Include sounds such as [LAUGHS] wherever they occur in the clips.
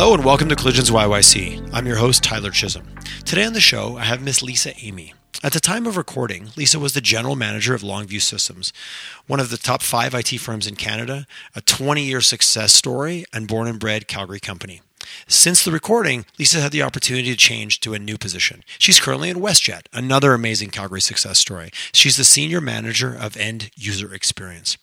Hello and welcome to Collisions YYC. I'm your host, Tyler Chisholm. Today on the show, I have Miss Lisa Amy. At the time of recording, Lisa was the general manager of Longview Systems, one of the top five IT firms in Canada, a 20 year success story, and born and bred Calgary company. Since the recording, Lisa had the opportunity to change to a new position. She's currently in WestJet, another amazing Calgary success story. She's the senior manager of end user experience.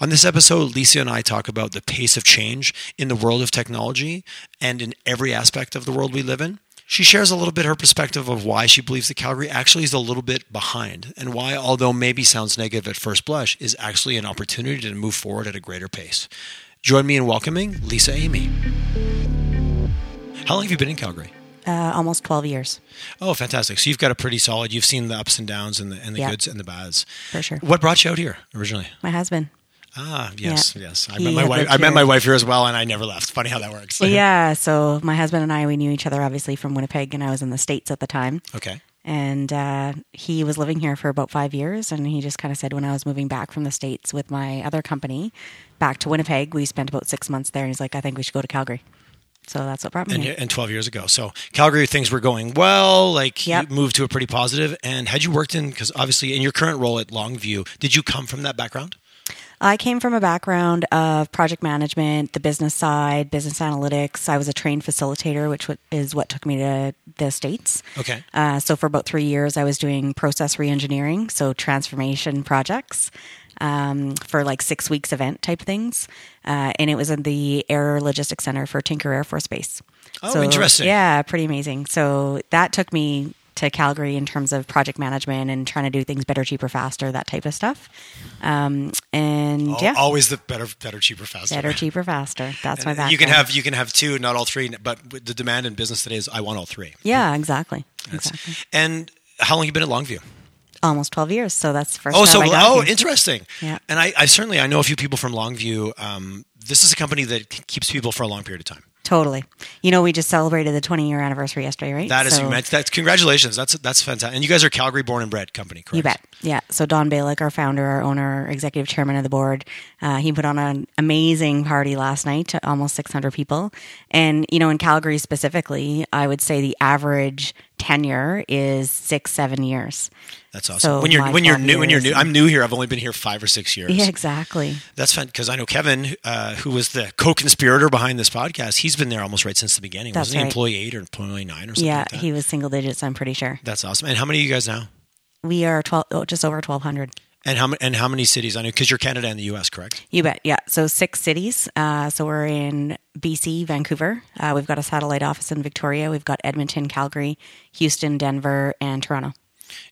On this episode, Lisa and I talk about the pace of change in the world of technology and in every aspect of the world we live in. She shares a little bit her perspective of why she believes that Calgary actually is a little bit behind and why, although maybe sounds negative at first blush, is actually an opportunity to move forward at a greater pace. Join me in welcoming Lisa Amy. How long have you been in Calgary? Uh, almost 12 years. Oh, fantastic. So you've got a pretty solid, you've seen the ups and downs and the, and the Yeah. goods and the bads. For sure. What brought you out here originally? My husband. Ah, yes, Yeah. yes. I He met my wife. I met here. my wife here as well, and I never left. Funny how that works. [LAUGHS] yeah, so my husband and I, we knew each other obviously from Winnipeg, and I was in the States at the time. Okay. And uh, he was living here for about five years, and he just kind of said when I was moving back from the States with my other company back to Winnipeg, we spent about six months there, and he's like, I think we should go to Calgary. So that's what brought me And, here. and 12 years ago. So Calgary, things were going well. Like Yep. you moved to a pretty positive. And had you worked in, because obviously in your current role at Longview, did you come from that background? I came from a background of project management, the business side, business analytics. I was a trained facilitator, which is what took me to the States. Okay. Uh, so for about three years, I was doing process reengineering, so transformation projects um, for like six weeks event type things, uh, and it was in the Air Logistics Center for Tinker Air Force Base. Oh, So, interesting. Yeah, pretty amazing. So that took me to Calgary in terms of project management and trying to do things better, cheaper, faster, that type of stuff. Um, and yeah, Always the better, better, cheaper, faster. better, cheaper, faster. [LAUGHS] That's my background. You can have you can have two, not all three. But the demand in business today is I want all three. yeah, exactly, That's- exactly. And how long you been at Longview? Almost twelve years. So that's the first. Oh, time so I got oh, here. interesting. Yeah. And I, I certainly I know a few people from Longview. Um, this is a company that keeps people for a long period of time. Totally. You know, we just celebrated the 20 year anniversary yesterday, right? That is So-. That's congratulations. That's that's fantastic. And you guys are Calgary born and bred company, correct? You bet. Yeah. So Don Balick, our founder, our owner, executive chairman of the board, uh, he put on an amazing party last night to almost 600 people. And, you know, in Calgary specifically, I would say the average tenure is six, seven years. That's awesome. So when you're when you're 12 new when you're new, I'm new here. I've only been here five or six years. Yeah, exactly. That's fun because I know Kevin, uh, who was the co-conspirator behind this podcast. He's been there almost right since the beginning. That's Wasn't he employee eight or employee nine or something Yeah, like that? he was single digits, I'm pretty sure. That's awesome. And how many are you guys now? We are 12, oh, just over 1,200. And how and how many cities? I know because you're Canada and the U.S. Correct? You bet. Yeah. So six cities. Uh, so we're in BC, Vancouver. Uh, we've got a satellite office in Victoria. We've got Edmonton, Calgary, Houston, Denver, and Toronto.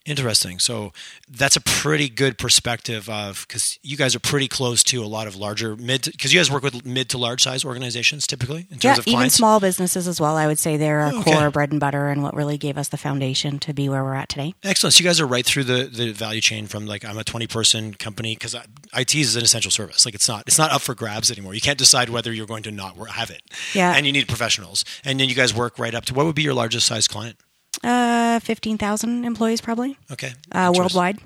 Interesting. So that's a pretty good perspective of because you guys are pretty close to a lot of larger mid because you guys work with mid to large size organizations typically in terms Yeah, of even small businesses as well. I would say they're our Oh, okay. core bread and butter and what really gave us the foundation to be where we're at today. Excellent. So you guys are right through the, the value chain from like I'm a 20 person company because IT is an essential service. Like it's not it's not up for grabs anymore. You can't decide whether you're going to not have it. Yeah. And you need professionals. And then you guys work right up to what would be your largest size client? Uh, 15,000 employees probably Okay. uh, worldwide.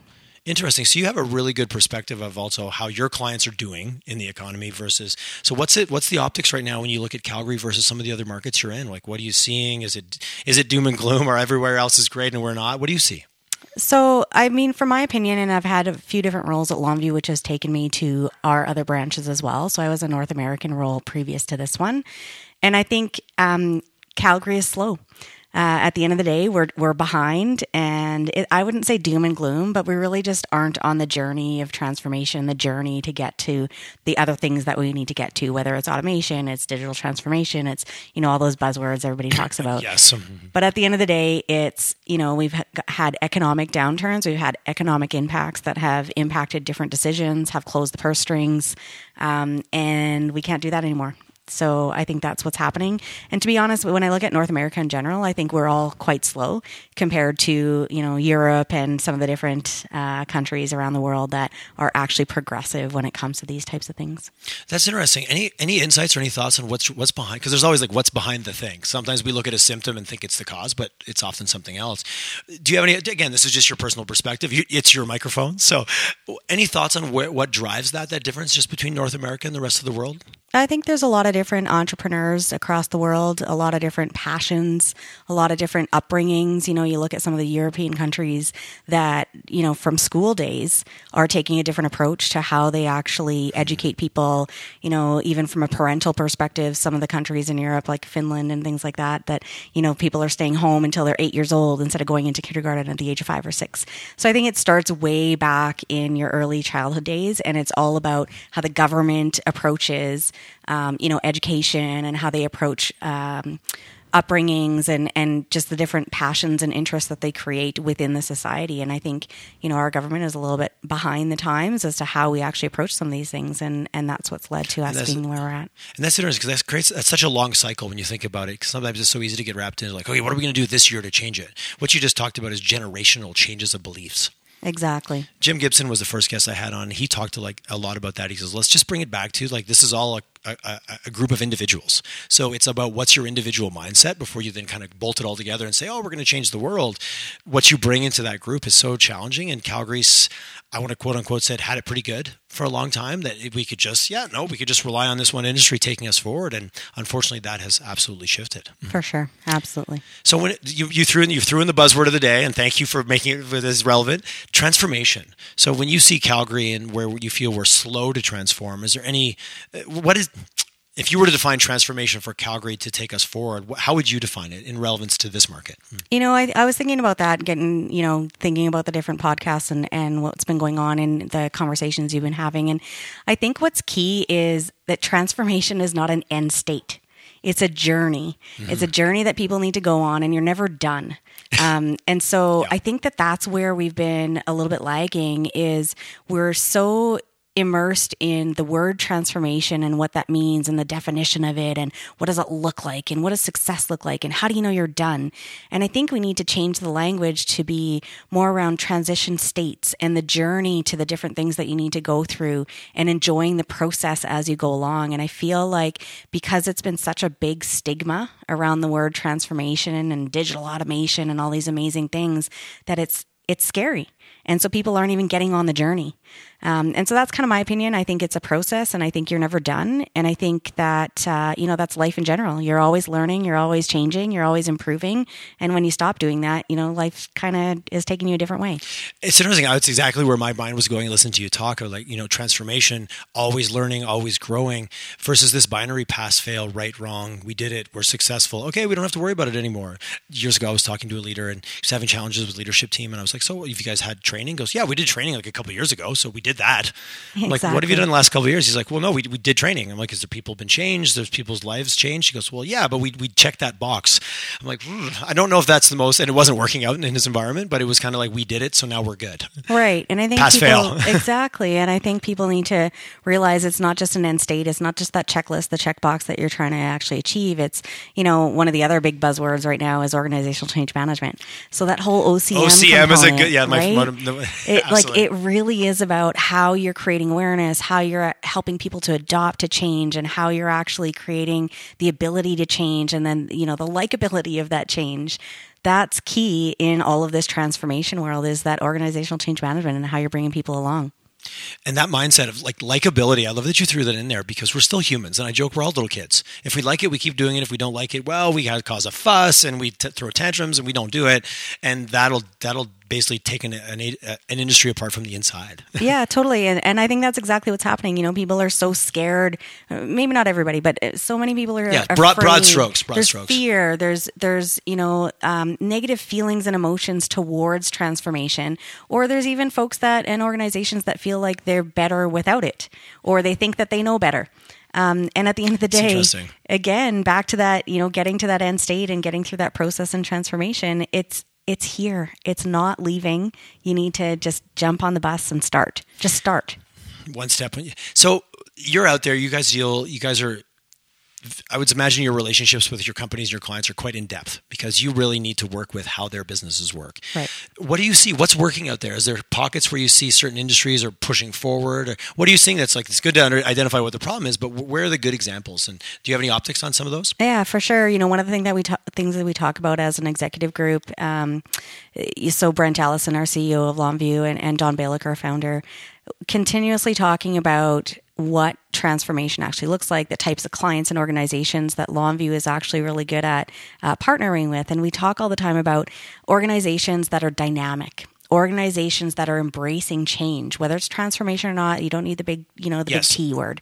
Interesting. So you have a really good perspective of also how your clients are doing in the economy versus. So what's it? What's the optics right now when you look at Calgary versus some of the other markets you're in? Like, what are you seeing? Is it is it doom and gloom, or everywhere else is great and we're not? What do you see? So, I mean, from my opinion, and I've had a few different roles at Longview, which has taken me to our other branches as well. So, I was a North American role previous to this one. And I think um, Calgary is slow. Uh, at the end of the day, we're we're behind, and it, I wouldn't say doom and gloom, but we really just aren't on the journey of transformation, the journey to get to the other things that we need to get to. Whether it's automation, it's digital transformation, it's you know all those buzzwords everybody talks [COUGHS] about. Yes. But at the end of the day, it's, you know, we've ha- had economic downturns, we've had economic impacts that have impacted different decisions, have closed the purse strings, um, and we can't do that anymore. So I think that's what's happening. And to be honest, when I look at North America in general, I think we're all quite slow compared to you know Europe and some of the different uh, countries around the world that are actually progressive when it comes to these types of things. That's interesting. Any any insights or any thoughts on what's what's behind? Because there's always like what's behind the thing. Sometimes we look at a symptom and think it's the cause, but it's often something else. Do you have any? Again, this is just your personal perspective. You, it's your microphone. So, any thoughts on what drives that that difference just between North America and the rest of the world? I think there's a lot of different entrepreneurs across the world, a lot of different passions, a lot of different upbringings. You know, you look at some of the European countries that, you know, from school days are taking a different approach to how they actually educate people, you know, even from a parental perspective, some of the countries in Europe, like Finland and things like that, that, you know, people are staying home until they're eight years old instead of going into kindergarten at the age of five or six. So I think it starts way back in your early childhood days and it's all about how the government approaches um, you know, education and how they approach um, upbringings and, and just the different passions and interests that they create within the society. And I think, you know, our government is a little bit behind the times as to how we actually approach some of these things. And, and that's what's led to us being where we're at. And that's interesting because that creates that's such a long cycle when you think about it. Because sometimes it's so easy to get wrapped into like, okay, what are we going to do this year to change it? What you just talked about is generational changes of beliefs. Exactly. Jim Gibson was the first guest I had on. He talked to like a lot about that. He says, let's just bring it back to like this is all a, a, a, group of individuals. So it's about what's your individual mindset before you then kind of bolt it all together and say, oh, we're going to change the world. What you bring into that group is so challenging. And Calgary's, I want to quote unquote said, had it pretty good for a long time that we could just, yeah, no, we could just rely on this one industry taking us forward. And unfortunately, that has absolutely shifted. For sure. Absolutely. So when it, you, you threw in, you threw in the buzzword of the day, and thank you for making it as relevant transformation. So when you see Calgary and where you feel we're slow to transform, is there any, uh, what is, if you were to define transformation for Calgary to take us forward, how would you define it in relevance to this market? You know, I, I, was thinking about that, getting, you know, thinking about the different podcasts and, and what's been going on and the conversations you've been having. And I think what's key is that transformation is not an end state. It's a journey. Mm-hmm. It's a journey that people need to go on, and you're never done. [LAUGHS] Um, and so yeah. I think that that's where we've been a little bit lagging. Is we're so immersed in the word transformation and what that means and the definition of it and what does it look like and what does success look like and how do you know you're done? And i think we need to change the language to be more around transition states and the journey to the different things that you need to go through and enjoying the process as you go along. And i feel like because it's been such a big stigma around the word transformation and digital automation and all these amazing things that it's it's scary. And so people aren't even getting on the journey um, and so that's kind of my opinion. I think it's a process, and I think you're never done. And I think that uh, you know that's life in general. You're always learning, you're always changing, you're always improving. And when you stop doing that, you know, life kind of is taking you a different way. It's interesting. That's exactly where my mind was going. Listen to you talk of like you know transformation, always learning, always growing, versus this binary pass fail, right wrong. We did it. We're successful. Okay, we don't have to worry about it anymore. Years ago, I was talking to a leader and he's having challenges with leadership team, and I was like, "So, have you guys had training?" He goes, "Yeah, we did training like a couple years ago, so we did." Did that. Exactly. Like, what have you done the last couple of years? He's like, well, no, we, we did training. I'm like, is there people been changed? There's people's lives changed? He goes, well, yeah, but we, we checked that box. I'm like, mm, I don't know if that's the most, and it wasn't working out in his environment, but it was kind of like, we did it. So now we're good. Right. And I think Pass people, fail. [LAUGHS] exactly. And I think people need to realize it's not just an end state. It's not just that checklist, the checkbox that you're trying to actually achieve. It's, you know, one of the other big buzzwords right now is organizational change management. So that whole OCM. OCM is a good, yeah, my, right? my, my, it, like it really is about how you're creating awareness, how you're uh, helping people to adopt to change, and how you're actually creating the ability to change, and then you know the likability of that change. That's key in all of this transformation world is that organizational change management and how you're bringing people along. And that mindset of like likability, I love that you threw that in there because we're still humans. And I joke, we're all little kids. If we like it, we keep doing it. If we don't like it, well, we cause a fuss and we t- throw tantrums and we don't do it. And that'll, that'll basically taken an, an, industry apart from the inside. [LAUGHS] yeah, totally. And, and I think that's exactly what's happening. You know, people are so scared. Uh, maybe not everybody, but uh, so many people are. Yeah, broad, broad strokes. Broad there's strokes. fear. There's there's you know um, negative feelings and emotions towards transformation, or there's even folks that and organizations that feel like they're better without it, or they think that they know better. Um, and at the end of the day, again, back to that, you know, getting to that end state and getting through that process and transformation, it's it's here. It's not leaving. You need to just jump on the bus and start. Just start. One step. So you're out there. You guys deal. You guys are I would imagine your relationships with your companies, your clients are quite in depth because you really need to work with how their businesses work. Right. What do you see? What's working out there? Is there pockets where you see certain industries are pushing forward? Or what are you seeing that's like, it's good to under, identify what the problem is, but where are the good examples? And do you have any optics on some of those? Yeah, for sure. You know, one of the thing that we ta- things that we talk about as an executive group, um, so Brent Allison, our CEO of Longview, and, and Don Balick, our founder, continuously talking about what transformation actually looks like, the types of clients and organizations that Longview is actually really good at uh, partnering with. And we talk all the time about organizations that are dynamic organizations that are embracing change, whether it's transformation or not. You don't need the big, you know, the Yes. big T word.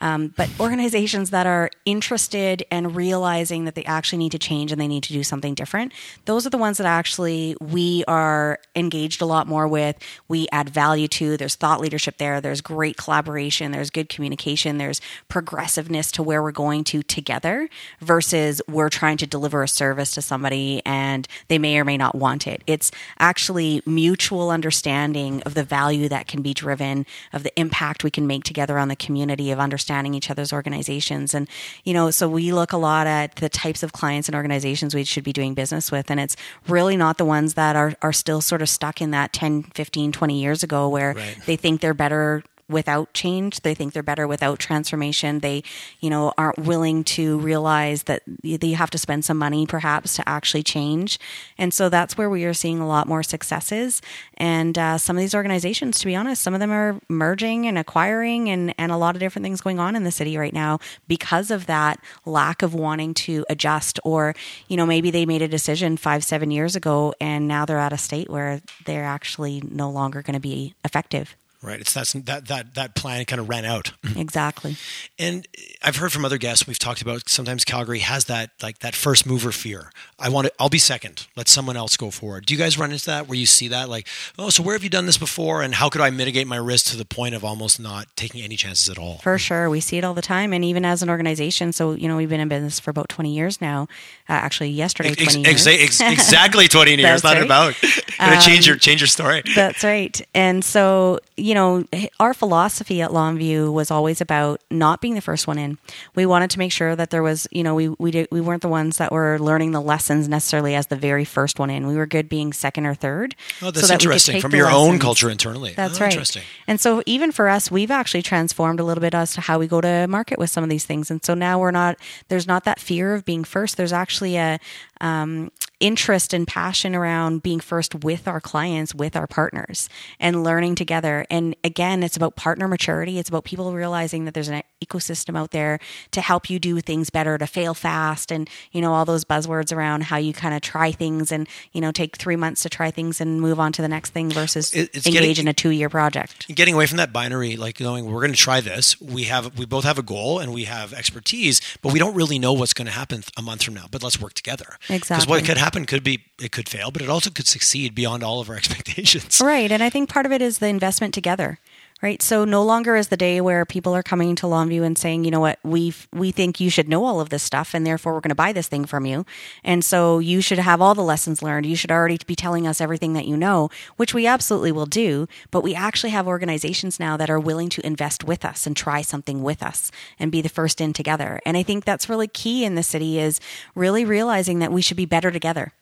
Um, but organizations that are interested and realizing that they actually need to change and they need to do something different, those are the ones that actually we are engaged a lot more with. We add value to. There's thought leadership there. There's great collaboration. There's good communication. There's progressiveness to where we're going to together versus we're trying to deliver a service to somebody and they may or may not want it. It's actually mutual understanding of the value that can be driven, of the impact we can make together on the community, of understanding each other's organizations. And, you know, so we look a lot at the types of clients and organizations we should be doing business with. And it's really not the ones that are, are still sort of stuck in that 10, 15, 20 years ago where Right. they think they're better without change. They think they're better without transformation. They, you know, aren't willing to realize that you have to spend some money perhaps to actually change. And so that's where we are seeing a lot more successes. And uh, some of these organizations, to be honest, some of them are merging and acquiring and, and a lot of different things going on in the city right now because of that lack of wanting to adjust or, you know, maybe they made a decision five, seven years ago and now they're at a state where they're actually no longer going to be effective. Right. It's that's that that that plan kind of ran out. [LAUGHS] Exactly. And I've heard from other guests we've talked about sometimes Calgary has that like that first mover fear. I want to I'll be second. Let someone else go forward. Do you guys run into that where you see that like, "Oh, so where have you done this before and how could I mitigate my risk to the point of almost not taking any chances at all?" For sure. We see it all the time. And even as an organization, so, you know, we've been in business for about 20 years now. Uh, actually, yesterday, 20 Ex- years. ex- ex- [LAUGHS] exactly 20 years, That's not right. about. Going to change your change your story. That's right. And so, you know, our philosophy at Longview was always about not being the first one in. We wanted to make sure that there was, you know, we we did, we weren't the ones that were learning the lessons necessarily as the very first one in. We were good being second or third. Oh, that's so that interesting. From your own culture internally. That's Oh, right. Interesting. And so even for us, we've actually transformed a little bit as to how we go to market with some of these things. And so now we're not there's not that fear of being first. There's actually a um, interest and passion around being first with our clients, with our partners, and learning together. And again, it's about partner maturity. It's about people realizing that there's an ecosystem out there to help you do things better, to fail fast, and you know all those buzzwords around how you kind of try things and you know take three months to try things and move on to the next thing versus It- it's engage getting- in a two year project. getting away from that binary like knowing we're going to try this we have we both have a goal and we have expertise but we don't really know what's going to happen a month from now but let's work together Exactly. because what could happen could be it could fail but it also could succeed beyond all of our [LAUGHS] expectations Right. And I think part of it is the investment together. Right. So no longer is the day where people are coming to Longview and saying, you know what, we we think you should know all of this stuff and therefore we're going to buy this thing from you. And so you should have all the lessons learned. You should already be telling us everything that you know, which we absolutely will do. But we actually have organizations now that are willing to invest with us and try something with us and be the first in together. And I think that's really key in the city is really realizing that we should be better together.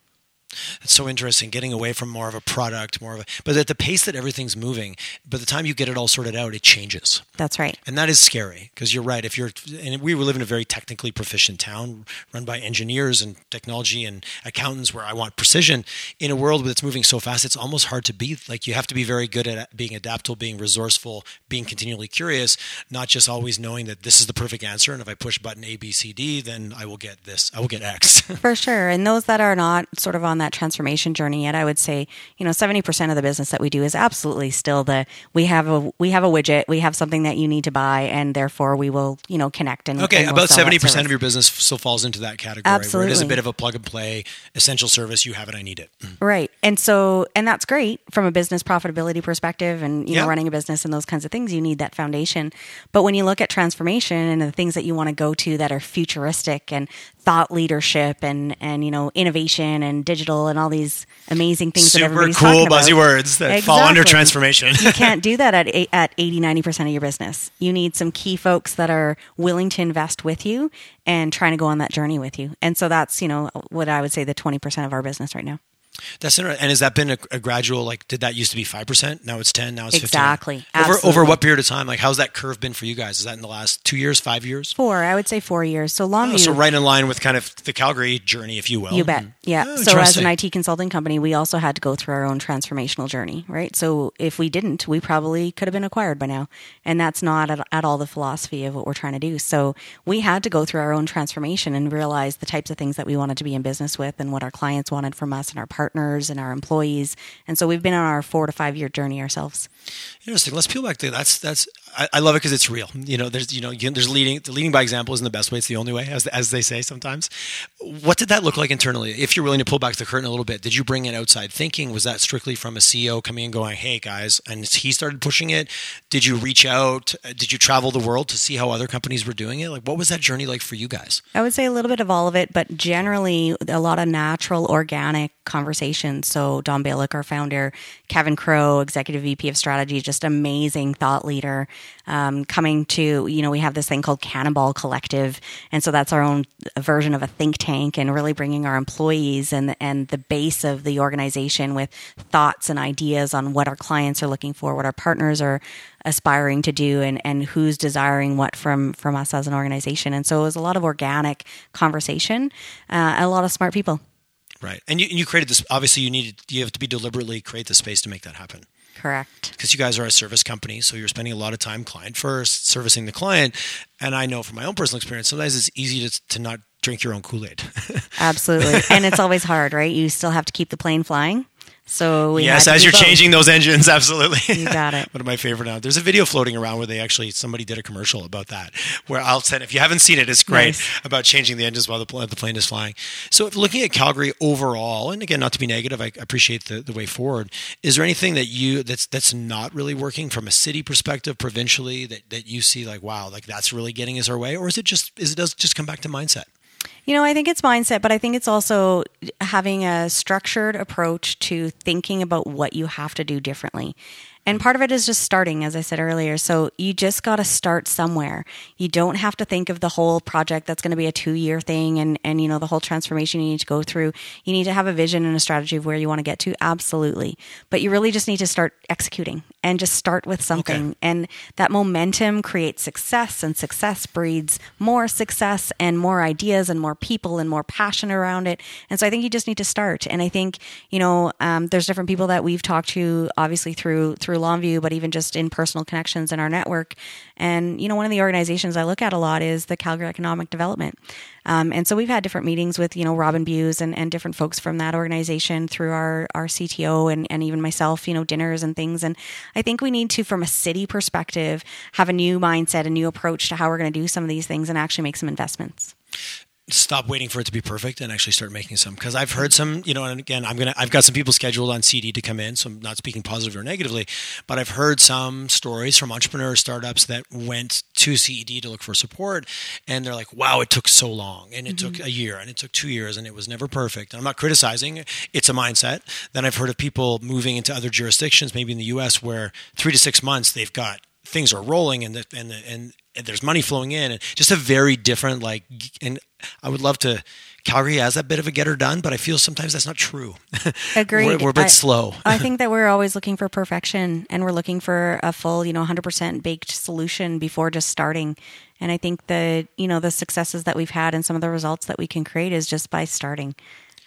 It's so interesting getting away from more of a product more of a but at the pace that everything's moving by the time you get it all sorted out it changes That's right. And that is scary because you're right. If you're, and we live in a very technically proficient town run by engineers and technology and accountants where I want precision in a world that's moving so fast, it's almost hard to be like you have to be very good at being adaptable, being resourceful, being continually curious, not just always knowing that this is the perfect answer. And if I push button A, B, C, D, then I will get this, I will get X. [LAUGHS] For sure. And those that are not sort of on that transformation journey yet, I would say, you know, 70% of the business that we do is absolutely still the we have a we have a widget, we have something that you need to buy and therefore we will, you know, connect and Okay, and we'll about seventy percent of your business still falls into that category. Where it is a bit of a plug and play, essential service. You have it, I need it. Mm. Right. And so, and that's great from a business profitability perspective and, you Yeah. know, running a business and those kinds of things, you need that foundation. But when you look at transformation and the things that you want to go to that are futuristic and thought leadership and, and, you know, innovation and digital and all these amazing things that Super everybody's cool, talking about. buzzy words that fall under transformation. you [LAUGHS] can't do that at at 80 90% of your business you need some key folks that are willing to invest with you and trying to go on that journey with you and so that's you know what i would say the 20% of our business right now That's interesting. And has that been a, a, gradual? Like, did that used to be five percent? Now it's ten. Now it's exactly. 15? Over over what period of time? Like, how's that curve been for you guys? Is that in the last two years, five years? Four. I would say four years. So Longview. Oh, so right in line with kind of the Calgary journey, if you will. You bet. Mm-hmm. Yeah. Oh, so as an IT consulting company, we also had to go through our own transformational journey, right? So if we didn't, we probably could have been acquired by now, and that's not at, at all the philosophy of what we're trying to do. So we had to go through our own transformation and realize the types of things that we wanted to be in business with, and what our clients wanted from us, and our partners, and our employees and so we've been on our four to five year journey ourselves. Interesting. Let's peel back to that's that's I, love it because it's real. You know, there's you know there's leading the leading by example isn't the best way; it's the only way, as as they say sometimes. What did that look like internally? If you're willing to pull back the curtain a little bit, did you bring in outside thinking? Was that strictly from a CEO coming and going, "Hey guys," and he started pushing it? Did you reach out? Did you travel the world to see how other companies were doing it? Like, what was that journey like for you guys? I would say a little bit of all of it, but generally a lot of natural, organic conversations. So Don Balick, our founder, Kevin Crow, executive VP of strategy, just amazing thought leader um, coming to, you know, we have this thing called Cannonball Collective. And so that's our own version of a think tank and really bringing our employees and, and the base of the organization with thoughts and ideas on what our clients are looking for, what our partners are aspiring to do and, and who's desiring what from, from us as an organization. And so it was a lot of organic conversation, uh, a lot of smart people. Right. And you, you created this, obviously you needed, you have to be deliberately create the space to make that happen. Correct. Because you guys are a service company, so you're spending a lot of time client first, servicing the client. And I know from my own personal experience, sometimes it's easy to, to not drink your own Kool Aid. [LAUGHS] Absolutely. and it's always hard, right? You still have to keep the plane flying. So yes, as you're both. changing those engines, [LAUGHS] absolutely. You got it. One of my favorite now. There's a video floating around where they actually somebody did a commercial about that. Where I'll send if you haven't seen it, it's great nice. about changing the engines while the, the plane is flying. So looking at Calgary overall, and again, not to be negative, I appreciate the, the way forward. Is there anything that you that's that's not really working from a city perspective, provincially, that that you see like wow, like that's really getting us our way, or is it just is it does just come back to mindset? You know, I think it's mindset, but I think it's also having a structured approach to thinking about what you have to do differently. And part of it is just starting, as I said earlier. So you just got to start somewhere. You don't have to think of the whole project that's going to be a two year thing and, and, you know, the whole transformation you need to go through. You need to have a vision and a strategy of where you want to get to. Absolutely. But you really just need to start executing and just start with something. Okay. And that momentum creates success and success breeds more success and more ideas and more people and more passion around it. And so I think you just need to start. And I think, you know, um, there's different people that we've talked to obviously through, through through Longview, but even just in personal connections in our network. And, you know, one of the organizations I look at a lot is the Calgary Economic Development. Um, and so we've had different meetings with, you know, Robin Buse and, and different folks from that organization through our, our CTO and, and even myself, you know, dinners and things. And I think we need to, from a city perspective, have a new mindset, a new approach to how we're going to do some of these things and actually make some investments stop waiting for it to be perfect and actually start making some. Because I've heard some you know and again I'm gonna I've got some people scheduled on CD to come in so I'm not speaking positive or negatively but I've heard some stories from entrepreneur startups that went to CED to look for support and they're like wow it took so long and it mm-hmm. took a year and it took two years and it was never perfect. And I'm not criticizing it's a mindset. Then I've heard of people moving into other jurisdictions maybe in the US where three to six months they've got things are rolling and the, and the, and there's money flowing in and just a very different like and I would love to Calgary has that bit of a getter done, but I feel sometimes that's not true. [LAUGHS] Agreed. we're, we're, a bit I, slow. I [LAUGHS] think that we're always looking for perfection and we're looking for a full, you know, 100% baked solution before just starting. And I think the, you know, the successes that we've had and some of the results that we can create is just by starting.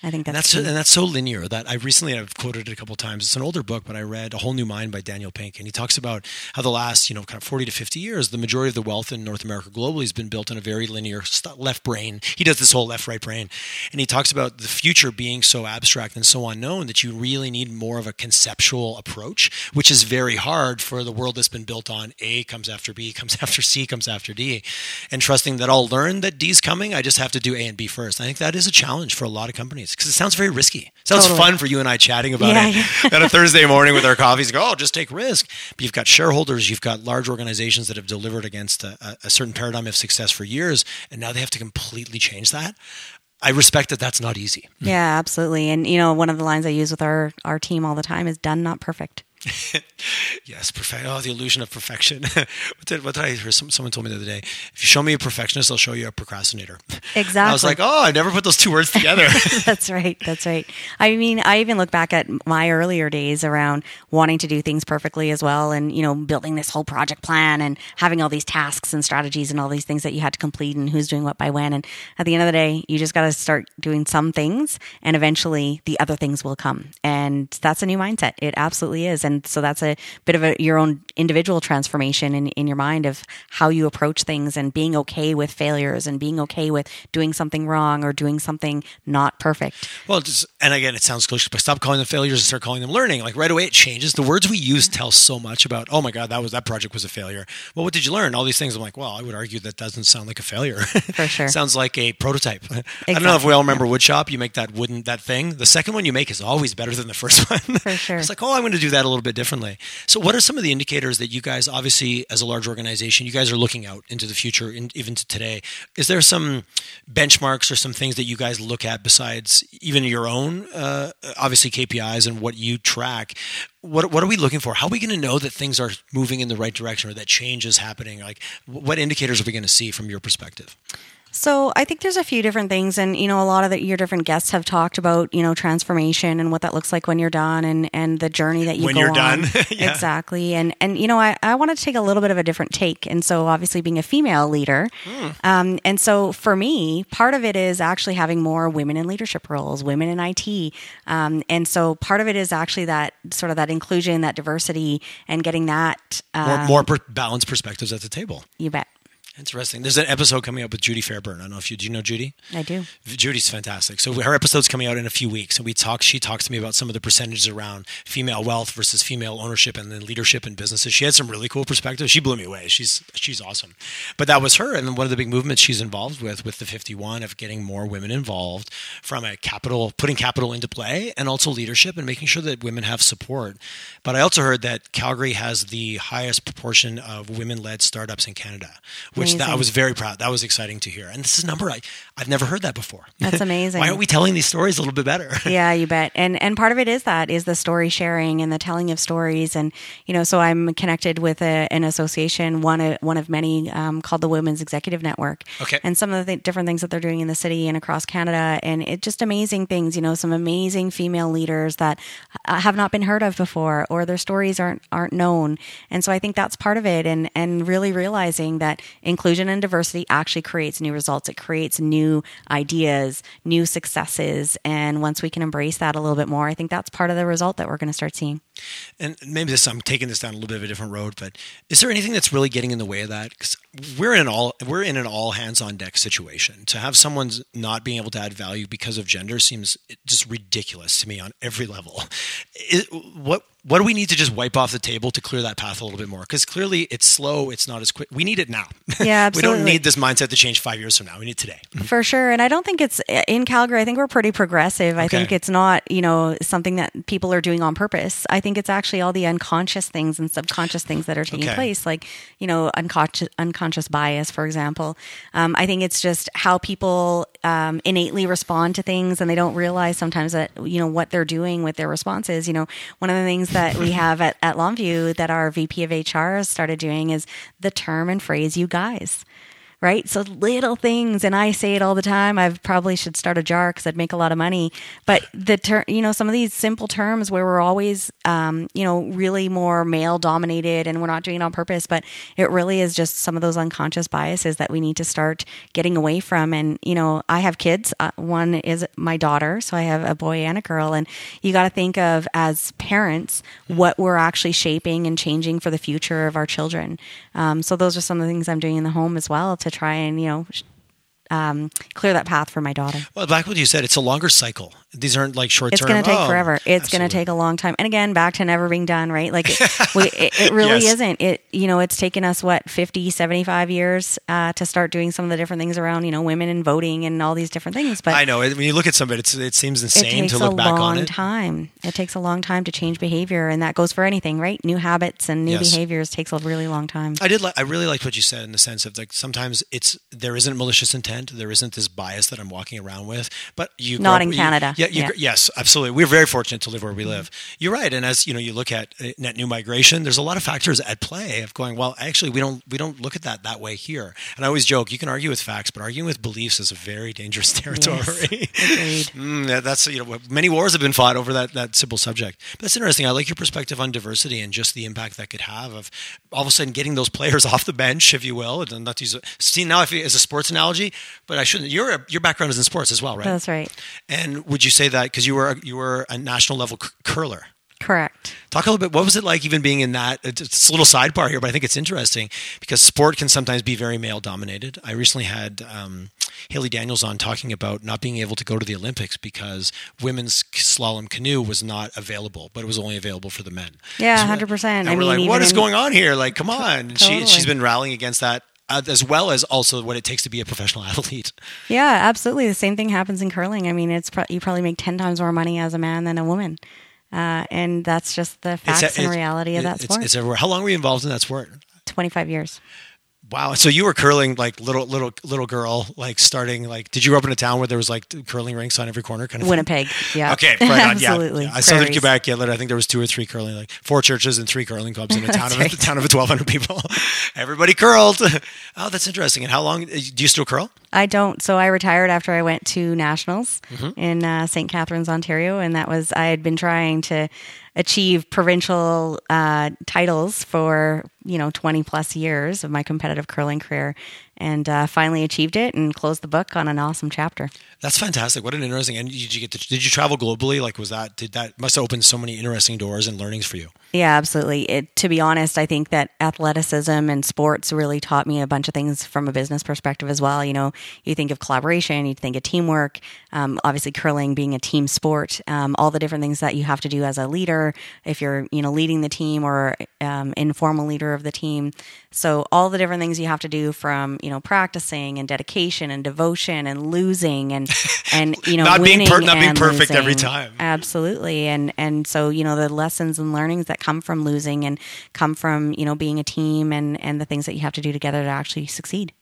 I think that's and that's, and that's so linear that I recently I've quoted it a couple times. It's an older book, but I read A Whole New Mind by Daniel Pink, and he talks about how the last you know kind of forty to fifty years, the majority of the wealth in North America globally has been built in a very linear left brain. He does this whole left right brain, and he talks about the future being so abstract and so unknown that you really need more of a conceptual approach, which is very hard for the world that's been built on A comes after B [LAUGHS] comes after C comes after D, and trusting that I'll learn that D's coming. I just have to do A and B first. I think that is a challenge for a lot of companies because it sounds very risky. It sounds totally. fun for you and I chatting about yeah, it yeah. [LAUGHS] on a Thursday morning with our [LAUGHS] coffees. Go, oh, just take risk. But you've got shareholders, you've got large organizations that have delivered against a, a certain paradigm of success for years, and now they have to completely change that. I respect that that's not easy. Yeah, absolutely. And you know, one of the lines I use with our our team all the time is done not perfect. [LAUGHS] yes, perfect. Oh, the illusion of perfection. [LAUGHS] what, did, what did I hear? Some, someone told me the other day. If you show me a perfectionist, I'll show you a procrastinator. Exactly. I was like, oh, I never put those two words [LAUGHS] together. that's right. That's right. I mean, I even look back at my earlier days around wanting to do things perfectly as well, and you know, building this whole project plan and having all these tasks and strategies and all these things that you had to complete and who's doing what by when. And at the end of the day, you just got to start doing some things, and eventually the other things will come. And that's a new mindset. It absolutely is. And so that's a bit of a, your own individual transformation in, in your mind of how you approach things and being okay with failures and being okay with doing something wrong or doing something not perfect. Well, just, and again, it sounds cliche, but stop calling them failures and start calling them learning. Like right away, it changes. The words we use tell so much about. Oh my God, that was that project was a failure. Well, what did you learn? All these things. I'm like, well, I would argue that doesn't sound like a failure. [LAUGHS] For sure, sounds like a prototype. Exactly. [LAUGHS] I don't know if we all remember woodshop. You make that wooden that thing. The second one you make is always better than the first [LAUGHS] one. For sure, it's like, oh, I'm going to do that a little bit differently. So, what are some of the indicators that you guys, obviously, as a large organization, you guys are looking out into the future, and even to today? Is there some benchmarks or some things that you guys look at besides even your own, uh, obviously KPIs and what you track? What what are we looking for? How are we going to know that things are moving in the right direction or that change is happening? Like, what indicators are we going to see from your perspective? So I think there's a few different things, and you know, a lot of the, your different guests have talked about you know transformation and what that looks like when you're done, and and the journey that you when go you're on. done, [LAUGHS] yeah. exactly. And and you know, I I want to take a little bit of a different take, and so obviously being a female leader, mm. um, and so for me, part of it is actually having more women in leadership roles, women in IT, um, and so part of it is actually that sort of that inclusion, that diversity, and getting that um, more, more per- balanced perspectives at the table. You bet. Interesting. There's an episode coming up with Judy Fairburn. I don't know if you do you know Judy. I do. Judy's fantastic. So her episode's coming out in a few weeks, and we talk. She talks to me about some of the percentages around female wealth versus female ownership, and then leadership in businesses. She had some really cool perspectives. She blew me away. She's she's awesome. But that was her, and one of the big movements she's involved with with the 51 of getting more women involved from a capital, putting capital into play, and also leadership and making sure that women have support. But I also heard that Calgary has the highest proportion of women-led startups in Canada, which that, I was very proud. That was exciting to hear. And this is a number I, I've never heard that before. That's [LAUGHS] amazing. Why aren't we telling these stories a little bit better? [LAUGHS] yeah, you bet. And and part of it is that is the story sharing and the telling of stories. And you know, so I'm connected with a, an association, one of, one of many, um, called the Women's Executive Network. Okay. And some of the different things that they're doing in the city and across Canada, and it just amazing things. You know, some amazing female leaders that uh, have not been heard of before, or their stories aren't aren't known. And so I think that's part of it. And and really realizing that inclusion and diversity actually creates new results. It creates new ideas, new successes. And once we can embrace that a little bit more, I think that's part of the result that we're going to start seeing. And maybe this, I'm taking this down a little bit of a different road, but is there anything that's really getting in the way of that? Because we're in an all we're in an all hands on deck situation. To have someone not being able to add value because of gender seems just ridiculous to me on every level. What what do we need to just wipe off the table to clear that path a little bit more? Because clearly it's slow, it's not as quick. We need it now. Yeah, absolutely. [LAUGHS] we don't need this mindset to change five years from now. We need today. For sure. And I don't think it's in Calgary. I think we're pretty progressive. I okay. think it's not, you know, something that people are doing on purpose. I think it's actually all the unconscious things and subconscious things that are taking okay. place, like, you know, unconscious, unconscious bias, for example. Um, I think it's just how people um, innately respond to things and they don't realize sometimes that, you know, what they're doing with their responses. You know, one of the things that we have at, at Longview that our VP of HR started doing is the term and phrase you guys right? So little things, and I say it all the time. I probably should start a jar because I'd make a lot of money. But the you know, some of these simple terms where we're always, um, you know, really more male dominated, and we're not doing it on purpose, but it really is just some of those unconscious biases that we need to start getting away from. And you know, I have kids. Uh, one is my daughter, so I have a boy and a girl, and you got to think of as parents what we're actually shaping and changing for the future of our children. Um, so those are some of the things I'm doing in the home as well to try and you know um, clear that path for my daughter. Well, back what you said, it's a longer cycle. These aren't like short term. It's going to take oh, forever. It's going to take a long time. And again, back to never being done, right? Like it, we, it, it [LAUGHS] really yes. isn't. It, you know, it's taken us what, 50, 75 years uh, to start doing some of the different things around, you know, women and voting and all these different things. But I know when you look at some of it, it seems insane to look back on it. Long time. It takes a long time to change behavior. And that goes for anything, right? New habits and new yes. behaviors takes a really long time. I did. Li- I really liked what you said in the sense of like sometimes it's, there isn't malicious intent There isn't this bias that I'm walking around with. But you Not in you- Canada. yeah, you, Yeah. yes, absolutely. We're very fortunate to live where we live. You're right. And as you know, you look at uh, net new migration. There's a lot of factors at play of going. Well, actually, we don't we don't look at that that way here. And I always joke, you can argue with facts, but arguing with beliefs is a very dangerous [LAUGHS] territory. Agreed. [LAUGHS] Mm, that- that's you know many wars have been fought over that that simple subject. But that's interesting. I like your perspective on diversity and just the impact that could have of all of a sudden getting those players [LAUGHS] off the bench, if you will. And not to use a, see now if you, as a sports analogy, but I shouldn't. Your your background is in sports as well, right? That's right. And would you say that because you were you were a national level c- curler? Correct. Talk a little bit. What was it like even being in that? It's a little sidebar here, but I think it's interesting because sport can sometimes be very male dominated. I recently had um, Haley Daniels on talking about not being able to go to the Olympics because women's slalom canoe was not available, but it was only available for the men. Yeah, So- 100%. And I we're mean, like, what is in- going on here? Like, come on. And She, she's been rallying against that. Uh, as well as also what it takes to be a professional [LAUGHS] athlete. Yeah, absolutely. The same thing happens in curling. I mean, it's pro- you probably make ten times more money as a man than a woman, uh, and that's just the facts It's- and it's- reality of that it's, sport. It's everywhere. How long were you involved in that sport? Twenty five years. Wow. So you were curling like little little little girl, like starting like did you grow up in a town where there was like curling rinks on every corner kind of thing? Winnipeg. Yeah. Okay, right on. Yeah. [LAUGHS] Absolutely. Yeah. Southern Quebec, yeah, I think there was two or three curling, like four churches and three curling clubs in a [LAUGHS] town of right. a town of twelve hundred people. [LAUGHS] Everybody curled. Oh, that's interesting. And how long do you still curl? I don't. So I retired after I went to nationals Mm-hmm. in uh, St. Catharines, Ontario, and that was I had been trying to achieve provincial uh, titles for you know twenty plus years of my competitive curling career, and uh, finally achieved it and closed the book on an awesome chapter. That's fantastic. What an interesting. And did you get to, did you travel globally? Like, was that did that must have opened so many interesting doors and learnings for you? Yeah, absolutely. It, to be honest, I think that athleticism and sports really taught me a bunch of things from a business perspective as well. You know, you think of collaboration, you think of teamwork, um, obviously curling being a team sport, um, all the different things that you have to do as a leader if you're, you know, leading the team or um, informal leader of the team. So all the different things you have to do from, you know, practicing and dedication and devotion and losing and, [LAUGHS] and, you know, Not being per- not being perfect every time. Absolutely. And and so, you know, the lessons and learnings that come from losing and come from, you know, being a team and and the things that you have to do together to actually succeed.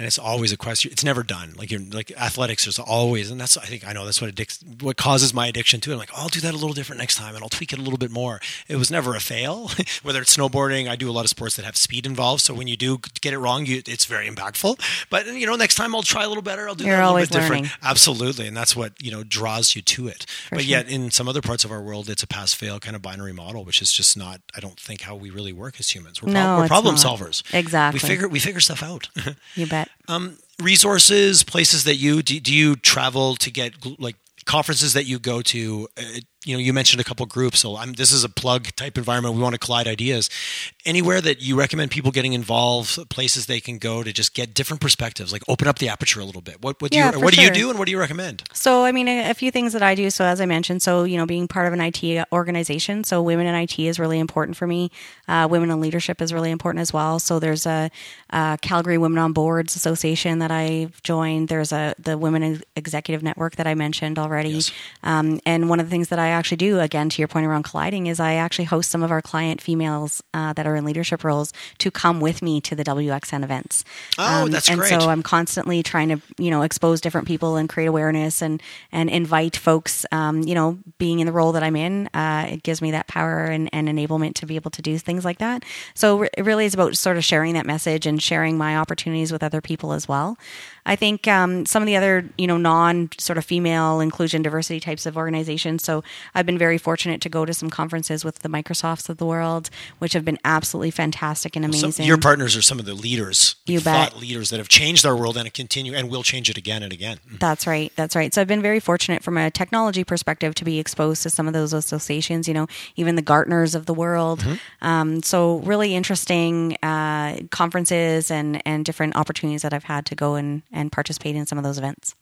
And it's always a question. It's never done. Like you're like athletics. is always, and that's I think I know that's what addicts what causes my addiction to it. I'm like, oh, I'll do that a little different next time, and I'll tweak it a little bit more. It was never a fail. [LAUGHS] Whether it's snowboarding, I do a lot of sports that have speed involved. So when you do get it wrong, you, it's very impactful. But you know, next time I'll try a little better. I'll do You're that a little bit different. learning. Absolutely, and that's what you know draws you to it. but sure. yet, in some other parts of our world, it's a pass fail kind of binary model, which is just not. I don't think how we really work as humans. We're, No, we're problem not. solvers. Exactly. We figure we figure stuff out. [LAUGHS] You bet. Um, resources, places that you do, do you travel to get like conferences that you go to? You know, you mentioned a couple groups, so I'm, this is a plug type environment. We want to collide ideas. Anywhere that you recommend people getting involved, places they can go to just get different perspectives, like open up the aperture a little bit. What, what do Yeah, you what do you do, and what do you recommend? So, I mean, a, a few things that I do. So, as I mentioned, so, you know, being part of an IT organization. So, women in IT is really important for me. Uh, women in leadership is really important as well. So, there's a, uh Calgary Women on Boards Association that I've joined. There's a the Women Executive Network that I mentioned already. Yes. Um, and one of the things that I actually do, again, to your point around colliding, is I actually host some of our client females uh, that are in leadership roles to come with me to the WXN events. Oh, that's and great. so I'm constantly trying to, you know, expose different people and create awareness and and invite folks. Um, you know, being in the role that I'm in, uh, it gives me that power and, and enablement to be able to do things like that. So it really is about sort of sharing that message and sharing my opportunities with other people as well. I think um, some of the other, you know, non sort of female inclusion diversity types of organizations. So I've been very fortunate to go to some conferences with the Microsofts of the world, which have been absolutely fantastic and Some, amazing. your partners are some of the leaders, You bet. leaders that have changed our world and continue and will change it again and again. That's right. That's right. So I've been very fortunate from a technology perspective to be exposed to some of those associations, you know, even the Gartners of the world. Um, so really interesting uh, conferences and, and different opportunities that I've had to go and, and participate in some of those events.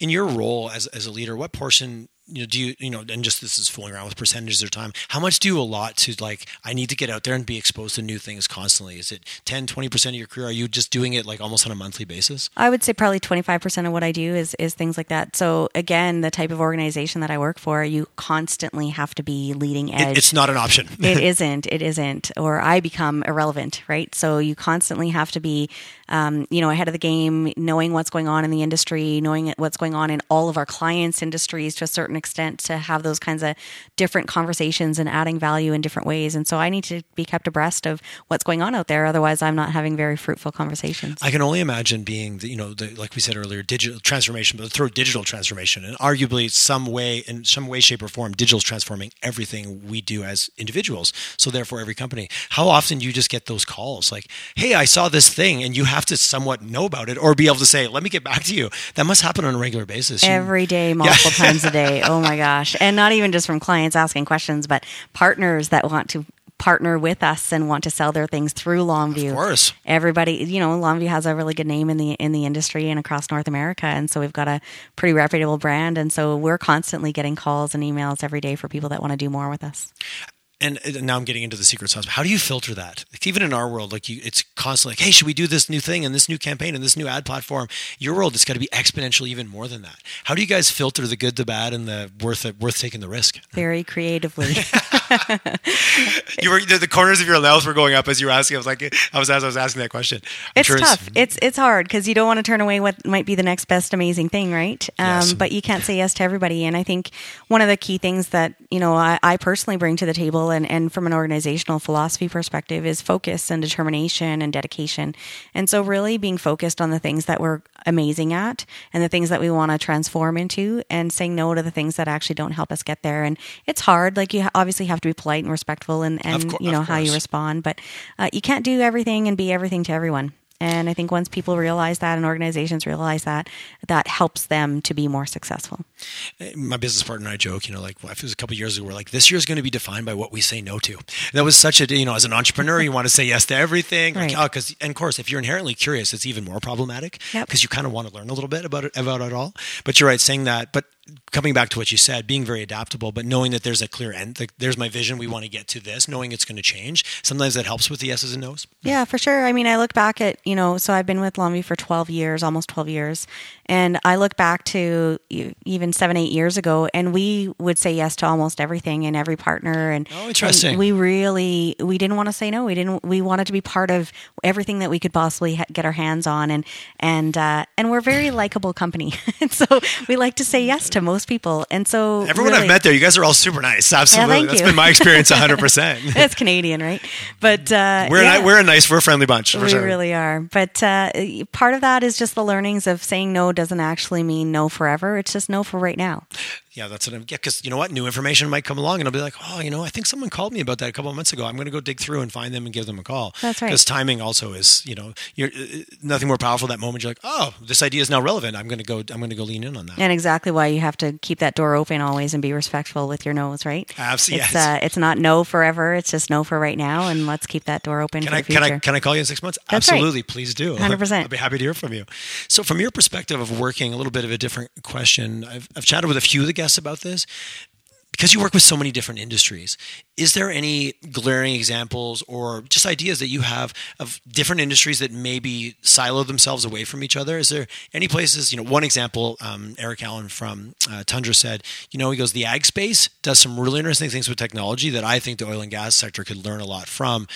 in your role as, as a leader, what portion you know, do you, you know, and just this is fooling around with percentages of time. How much do you allot to like, I need to get out there and be exposed to new things constantly? Is it 10, 20% of your career? Are you just doing it like almost on a monthly basis? I would say probably 25% of what I do is, is things like that. So again, the type of organization that I work for, you constantly have to be leading edge. It, it's not an option. it [LAUGHS] isn't. It isn't. Or I become irrelevant, right? So you constantly have to be, um, you know, ahead of the game, knowing what's going on in the industry, knowing what's going on in all of our clients' industries to a certain extent to have those kinds of different conversations and adding value in different ways. And so I need to be kept abreast of what's going on out there. Otherwise, I'm not having very fruitful conversations. I can only imagine being the, you know, the, like we said earlier, digital transformation, but through digital transformation and arguably some way, in some way, shape or form, digital is transforming everything we do as individuals. So therefore every company, how often do you just get those calls like, Hey, I saw this thing and you have to somewhat know about it or be able to say, let me get back to you. That must happen on a regular basis. Every day, multiple yeah. times a day. [LAUGHS] Oh my gosh. And not even just from clients asking questions, but partners that want to partner with us and want to sell their things through Longview. Of course. Everybody, you know, Longview has a really good name in the in the industry and across North America, and so we've got a pretty reputable brand, and so we're constantly getting calls and emails every day for people that want to do more with us and, now I'm getting into the secret sauce. How do you filter that? Like even in our world, like you, it's constantly like, hey, should we do this new thing and this new campaign and this new ad platform? Your world, it's got to be exponentially even more than that. How do you guys filter the good, the bad, and the worth worth taking the risk? Very creatively. [LAUGHS] [LAUGHS] you were the, the, corners of your mouth were going up as you were asking. I was like, I was as I was asking that question. I'm it's tough. It's, it's it's hard because you don't want to turn away what might be the next best amazing thing, right? Um, yes. But you can't say yes to everybody. And I think one of the key things that you know I, I personally bring to the table and, and from an organizational philosophy perspective is focus and determination and dedication. And so really being focused on the things that we're amazing at and the things that we want to transform into and saying no to the things that actually don't help us get there. And it's hard. Like you obviously have to be polite and respectful and, and co- you know, how you respond, but uh, you can't do everything and be everything to everyone. And I think once people realize that and organizations realize that, that helps them to be more successful. My business partner and I joke, you know, like well, it was a couple years ago, we're like, this year is going to be defined by what we say no to. That was such a, you know, as an entrepreneur, you want to say yes to everything. Right. Like, oh, because, and of course, if you're inherently curious, it's even more problematic because yep. you kind of want to learn a little bit about it, about it all. But you're right, saying that. But coming back to what you said, being very adaptable, but knowing that there's a clear end. Like, there's my vision. We want to get to this, knowing it's going to change. Sometimes that helps with the yeses and nos. Yeah, for sure. I mean, I look back at, you know, so I've been with Longview for 12 years, almost 12 years. And I look back to even seven, eight years ago, and we would say yes to almost everything and every partner. And, oh, interesting. And we really, we didn't want to say no. We didn't, we wanted to be part of everything that we could possibly get our hands on. And, and, uh, and we're a very likable company. and [LAUGHS] so we like to say yes to most people. And so everyone really, I've met there, you guys are all super nice. Absolutely. Yeah, That's you. been my experience [LAUGHS] 100%. It's Canadian, right? But, uh, we're, yeah, a, we're a nice, we're a friendly bunch. we sure. really are. But, uh, part of that is just the learnings of saying no doesn't actually mean no forever. It's just no for right now yeah, that's what I'm. Yeah, because you know what, new information might come along, and I'll be like, oh, you know, I think someone called me about that a couple of months ago. I'm going to go dig through and find them and give them a call. That's right. Because timing also is, you know, you're uh, nothing more powerful. Than that moment, you're like, oh, this idea is now relevant. I'm going to go. I'm going to go lean in on that. And exactly why you have to keep that door open always and be respectful with your no's, right? Absolutely. It's, yes. uh, it's not no forever. It's just no for right now, and let's keep that door open. Can I can I can I call you in six months? That's Absolutely, right. please do. [LAUGHS] Hundred percent. I'll be happy to hear from you. So, from your perspective of working, a little bit of a different question. I've I've chatted with a few of the guests about this? Because you work with so many different industries, is there any glaring examples or just ideas that you have of different industries that maybe silo themselves away from each other? Is there any places, you know, one example, um, Eric Allen from uh, Tundra said, you know, he goes, the ag space does some really interesting things with technology that I think the oil and gas sector could learn a lot from.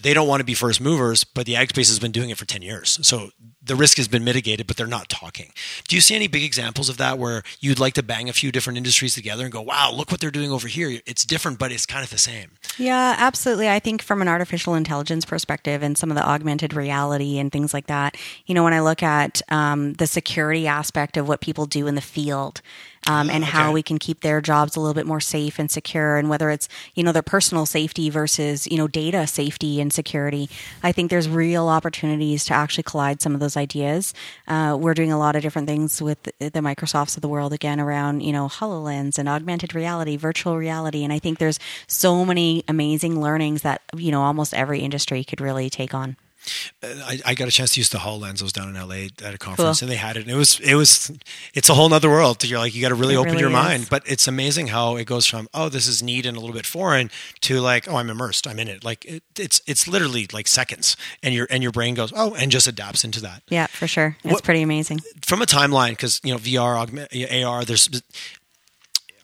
They don't want to be first movers, but the ag space has been doing it for 10 years. So the risk has been mitigated, but they're not talking. Do you see any big examples of that where you'd like to bang a few different industries together and go, wow, look what they're doing over here? It's different, but it's kind of the same. Yeah, absolutely. I think from an artificial intelligence perspective and some of the augmented reality and things like that, you know, when I look at um, the security aspect of what people do in the field, um, and okay. how we can keep their jobs a little bit more safe and secure. And whether it's you know their personal safety versus you know data safety and security i think there's real opportunities to actually collide some of those ideas. Uh, we're doing a lot of different things with the microsofts of the world again around you know hololens and augmented reality virtual reality. And i think there's so many amazing learnings that you know almost every industry could really take on Uh, I, I, got a chance to use the Hololens. I was down in LA at a conference, cool. and they had it. And it was it was it's a whole nother world. You're like you got to really it open really your is. mind. But it's amazing how it goes from oh this is neat and a little bit foreign to like oh I'm immersed. I'm in it. Like it, it's it's literally like seconds, and your and your brain goes oh and just adapts into that. Yeah, for sure. It's what, pretty amazing. From a timeline, because you know VR, augment, AR. There's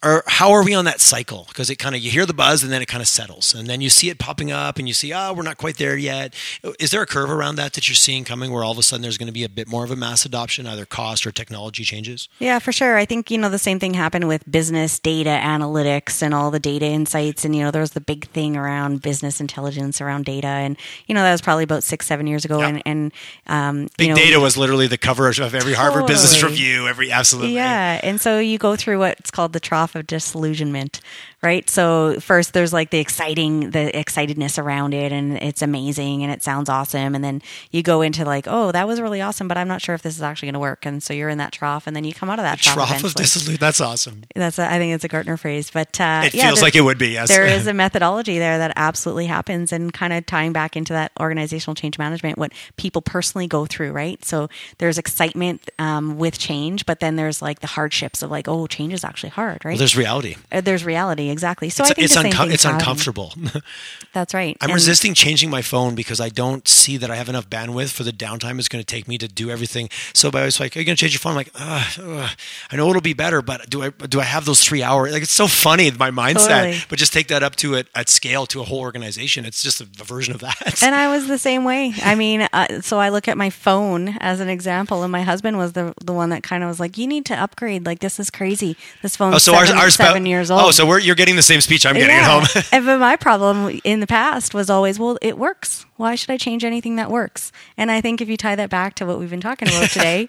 or how are we on that cycle? Because it kind of you hear the buzz and then it kind of settles, and then you see it popping up, and you see, oh, we're not quite there yet. Is there a curve around that that you're seeing coming, where all of a sudden there's going to be a bit more of a mass adoption, either cost or technology changes? Yeah, for sure. I think you know the same thing happened with business data analytics and all the data insights, and you know there was the big thing around business intelligence around data, and you know that was probably about six, seven years ago, and, and um, big know, data was literally the cover of every Harvard totally. Business Review, every absolutely. Yeah, and so you go through what's called the trough of disillusionment right? So first there's like the exciting, the excitedness around it and it's amazing and it sounds awesome. And then you go into like, oh, that was really awesome, but I'm not sure if this is actually going to work. And so you're in that trough and then you come out of that trough. Trough of disillusion. That's awesome. That's, a, I think it's a Gartner phrase, but uh, it yeah, feels like it would be, yes. There is [LAUGHS] a methodology there that absolutely happens and kind of tying back into that organizational change management, what people personally go through, right? So there's excitement um, with change, but then there's like the hardships of like, oh, change is actually hard, right? Well, there's reality. Uh, there's reality exactly. So it's, I think it's, unco- it's uncomfortable. [LAUGHS] That's right. I'm and resisting changing my phone because I don't see that I have enough bandwidth for the downtime it's going to take me to do everything. So I was like, "Are you going to change your phone?" I'm like, uh, I know it'll be better, but do I do I have those three hours? Like it's so funny my mindset. Totally. But just take that up to it at scale to a whole organization. It's just a, a version of that. And I was [LAUGHS] the same way. I mean, uh, so I look at my phone as an example, and my husband was the the one that kind of was like, "You need to upgrade. Like this is crazy. This phone's oh, so seven, seven years old." Oh, so we're, you're getting the same speech I'm getting yeah. at home. [LAUGHS] and but my problem in the past was always, well, it works. Why should I change anything that works? And I think if you tie that back to what we've been talking about [LAUGHS] today,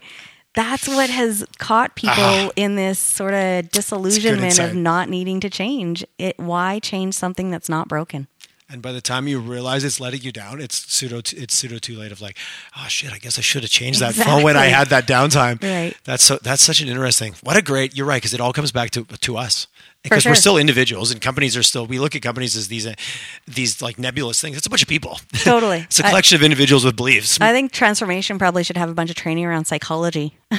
that's what has caught people uh-huh. in this sort of disillusionment of not needing to change. It why change something that's not broken? And by the time you realize it's letting you down, it's pseudo it's pseudo too late of like, oh shit, I guess I should have changed that exactly. phone when I had that downtime. Right. That's so that's such an interesting. What a great. You're right because it all comes back to to us because sure. we're still individuals and companies are still we look at companies as these uh, these like nebulous things it's a bunch of people totally [LAUGHS] it's a collection I, of individuals with beliefs i think transformation probably should have a bunch of training around psychology [LAUGHS]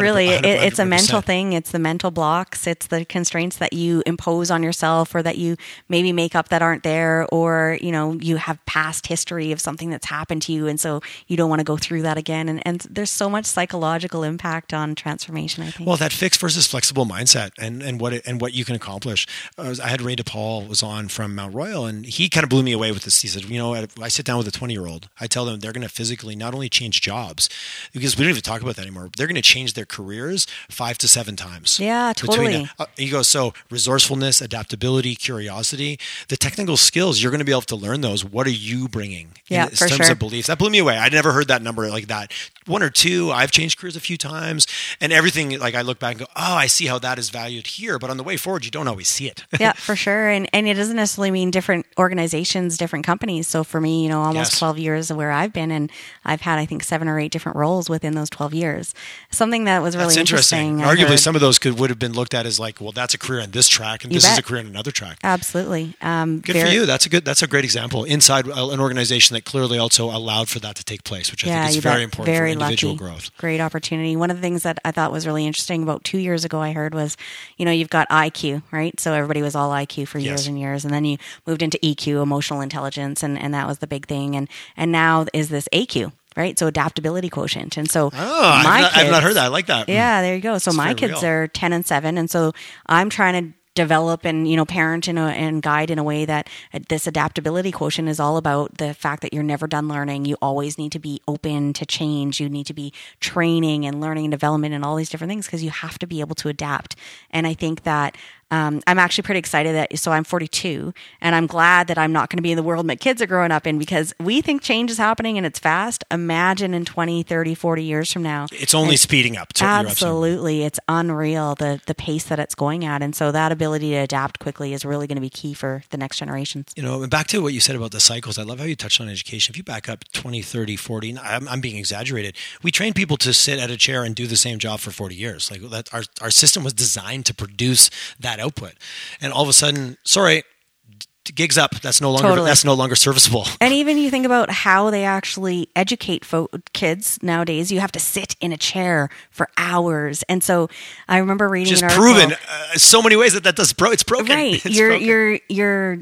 really, it, it's a mental thing. It's the mental blocks. It's the constraints that you impose on yourself, or that you maybe make up that aren't there, or you know you have past history of something that's happened to you, and so you don't want to go through that again. And, and there's so much psychological impact on transformation. I think. Well, that fixed versus flexible mindset, and and what it, and what you can accomplish. Uh, I had Ray DePaul was on from Mount Royal, and he kind of blew me away with this. He said, you know, I sit down with a 20 year old, I tell them they're going to physically not only change jobs because we don't even talk about that anymore. They're going to change their careers five to seven times. Yeah, totally. uh, he goes, so resourcefulness, adaptability, curiosity, the technical skills, you're going to be able to learn those. What are you bringing yeah, in for terms sure. of beliefs? That blew me away. I never heard that number like that. One or two, I've changed careers a few times and everything, like I look back and go, oh, I see how that is valued here. But on the way forward, you don't always see it. [LAUGHS] yeah, for sure. And, and it doesn't necessarily mean different organizations, different companies. So for me, you know, almost yes. 12 years of where I've been and I've had, I think, seven or eight different roles within those 12 years. Something that was really interesting. interesting. Arguably, some of those could would have been looked at as like, well, that's a career on this track, and you this bet. is a career on another track. Absolutely. Um, good very, for you. That's a good. That's a great example inside an organization that clearly also allowed for that to take place, which I yeah, think is very bet. important very for individual lucky. growth. Great opportunity. One of the things that I thought was really interesting about two years ago, I heard was, you know, you've got IQ, right? So everybody was all IQ for years yes. and years, and then you moved into EQ, emotional intelligence, and and that was the big thing, and and now is this AQ right? So adaptability quotient. And so oh, my I've, not, kids, I've not heard that. I like that. Yeah, there you go. So my kids real. are 10 and 7 and so I'm trying to develop and you know parent in a, and guide in a way that this adaptability quotient is all about the fact that you're never done learning you always need to be open to change you need to be training and learning and development and all these different things because you have to be able to adapt and i think that um, I'm actually pretty excited that so I'm 42 and I'm glad that I'm not going to be in the world my kids are growing up in because we think change is happening and it's fast. Imagine in 20, 30, 40 years from now. It's only speeding up. absolutely. It's unreal the, the pace that it's going at. And so that ability to adapt quickly is really going to be key for the next generations. You know, back to what you said about the cycles, I love how you touched on education. If you back up 20, 30, 40, I'm, I'm being exaggerated. We train people to sit at a chair and do the same job for 40 years. Like that, our, our system was designed to produce that output. And all of a sudden, sorry, gigs up. That's no longer Totally. that's no longer serviceable. And even you think about how they actually educate fo- kids nowadays. You have to sit in a chair for hours, and so I remember reading Just proven uh, so many ways that that does bro. It's broken. Right, [LAUGHS] It's you're broken. you're you're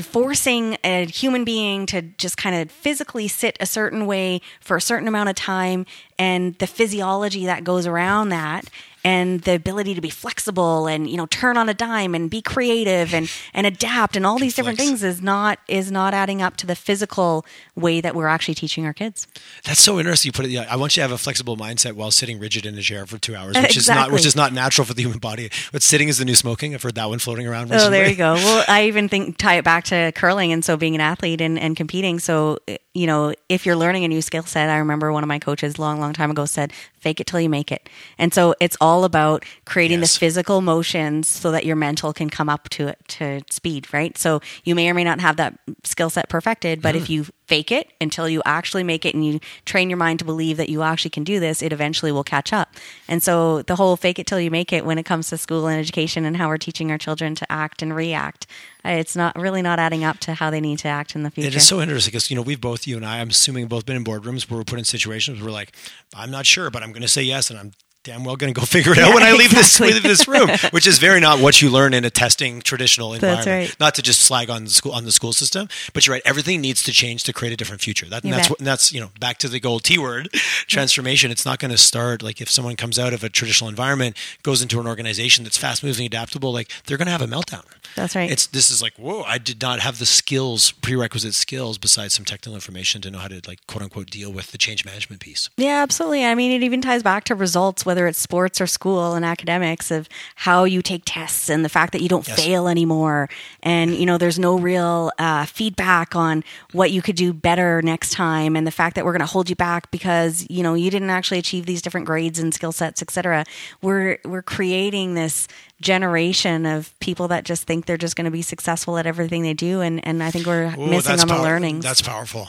forcing a human being to just kind of physically sit a certain way for a certain amount of time, and the physiology that goes around that, and the ability to be flexible and you know turn on a dime and be creative and and adapt and all these different Flex. things is not is not adding up to the physical way that we're actually teaching our kids. That's so interesting. You put it. Yeah, I want you to have a flexible mindset while sitting rigid in a chair for two hours, [LAUGHS] which is not which is not natural for the human body. But sitting is the new smoking. I've heard that one floating around. Oh, there you go. Well, I even think tie it back to curling and so being an athlete and, and competing. So, you know, if you're learning a new skill set, I remember one of my coaches long, long time ago said, fake it till you make it. And so it's all about creating Yes. the physical motions so that your mental can come up to it to speed, right? So you may or may not have that skill set perfected, but if you fake it until you actually make it and you train your mind to believe that you actually can do this, it eventually will catch up. And so the whole fake it till you make it when it comes to school and education and how we're teaching our children to act and react, uh, it's not really not adding up to how they need to act in the future. It is so interesting because you know we've both you and I. I'm assuming both been in boardrooms where we're put in situations where we're like, I'm not sure, but I'm going to say yes, and I'm damn well going to go [LAUGHS] figure it out when I leave exactly. this leave this room, which is very not what you learn in a testing traditional environment. right. Not to just slag on the school on the school system, but you're right. Everything needs to change to create a different future. That, and that's what and that's you know back to the gold T word [LAUGHS] transformation. It's not going to start like if someone comes out of a traditional environment, goes into an organization that's fast moving, adaptable, like they're going to have a meltdown. That's right. It's this is like whoa! I did not have the skills, prerequisite skills, besides some technical information to know how to like quote unquote deal with the change management piece. Yeah, absolutely. I mean, it even ties back to results, whether it's sports or school and academics, of how you take tests and the fact that you don't Yes. fail anymore. And, you know, there's no real uh, feedback on what you could do better next time. And the fact that we're going to hold you back because, you know, you didn't actually achieve these different grades and skill sets, et cetera. We're, we're creating this generation of people that just think they're just going to be successful at everything they do. And, and I think we're Ooh, missing on the power- learnings. That's powerful.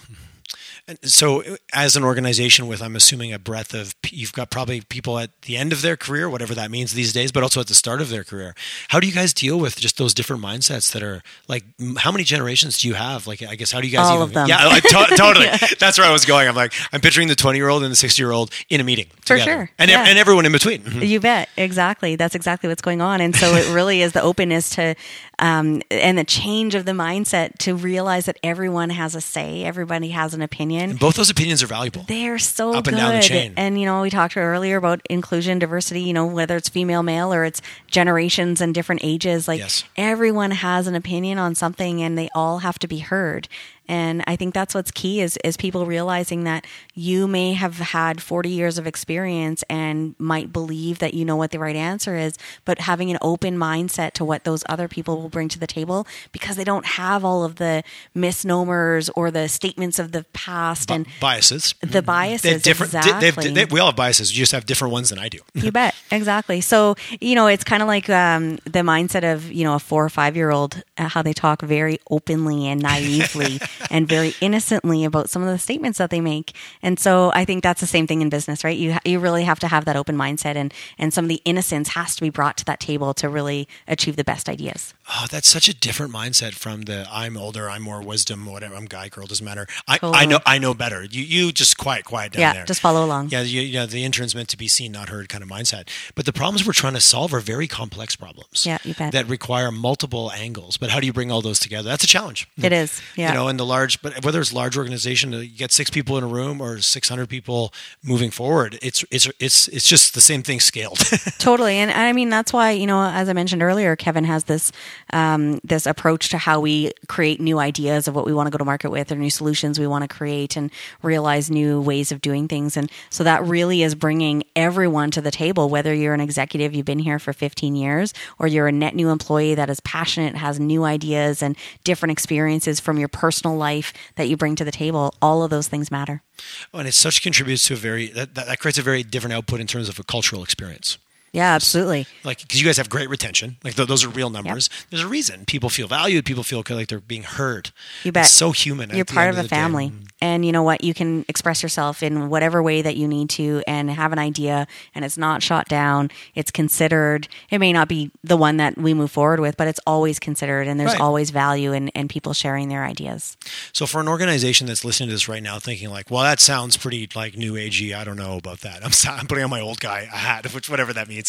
And so, as an organization with, I'm assuming a breadth of, you've got probably people at the end of their career, whatever that means these days, but also at the start of their career. How do you guys deal with just those different mindsets that are like, how many generations do you have? Like, I guess, how do you guys All even, of them. yeah, like, to- [LAUGHS] totally. That's where I was going. I'm like, I'm picturing the 20 year old and the 60 year old in a meeting For together. sure. and, Yeah. and everyone in between. Mhm. You bet. Exactly. That's exactly what's going on. And so it really is the openness to, um, and the change of the mindset to realize that everyone has a say, everybody has an opinion. Both those opinions are valuable. They're so Up good. and down the chain. And, you know, we talked earlier about inclusion, diversity, you know, whether it's female, male, or it's generations and different ages. Like Yes. everyone has an opinion on something and they all have to be heard. And I think that's what's key is, is people realizing that you may have had 40 years of experience and might believe that you know what the right answer is, but having an open mindset to what those other people will bring to the table because they don't have all of the misnomers or the statements of the past and biases. the biases. They have different. they- they have- exactly. they- we all have biases. You just have different ones than I do. you bet exactly. So you know, it's kind of like um, the mindset of you know a four or five year old, uh, how they talk very openly and naively [LAUGHS] and very [LAUGHS] innocently about some of the statements that they make. And so I think that's the same thing in business, right? You you really have to have that open mindset, and and some of the innocence has to be brought to that table to really achieve the best ideas. Oh, that's such a different mindset from the I'm older, I'm more wisdom, whatever. I'm guy, girl, doesn't matter. I, I know I know better. You you just quiet, quiet down yeah, there. just follow along. yeah, you, yeah. The intern's meant to be seen, not heard, kind of mindset. But the problems we're trying to solve are very complex problems. Yeah, you bet. That require multiple angles. But how do you bring all those together? That's a challenge. It is, [LAUGHS] yeah. You know, in the large, but whether it's large organization, uh, you get six people in a room or six hundred people moving forward. It's it's it's it's just the same thing scaled. [LAUGHS] Totally, and I mean that's why you know, as I mentioned earlier, Kevin has this um, this approach to how we create new ideas of what we want to go to market with, or new solutions we want to create, and realize new ways of doing things. And so that really is bringing everyone to the table. Whether you're an executive, you've been here for 15 years, or you're a net new employee that is passionate, has new ideas and different experiences from your personal life that you bring to the table. All of those things matter. Oh, and it such contributes to a very that, that, that creates a very different output in terms of a cultural experience Yeah, absolutely. Like, because you guys have great retention. Like, th- those are real numbers. There's a reason people feel valued. People feel like they're being heard. You bet. It's so human. You're part end of a the day. family. Mm-hmm. And you know what? You can express yourself in whatever way that you need to and have an idea and it's not shot down. It's considered. It may not be the one that we move forward with, but it's always considered and there's Right. always value in, in people sharing their ideas. So, for an organization that's listening to this right now, thinking like, "Well, that sounds pretty like new agey. I don't know about that. I'm, [LAUGHS] I'm putting on my old guy hat, [LAUGHS] which whatever that means."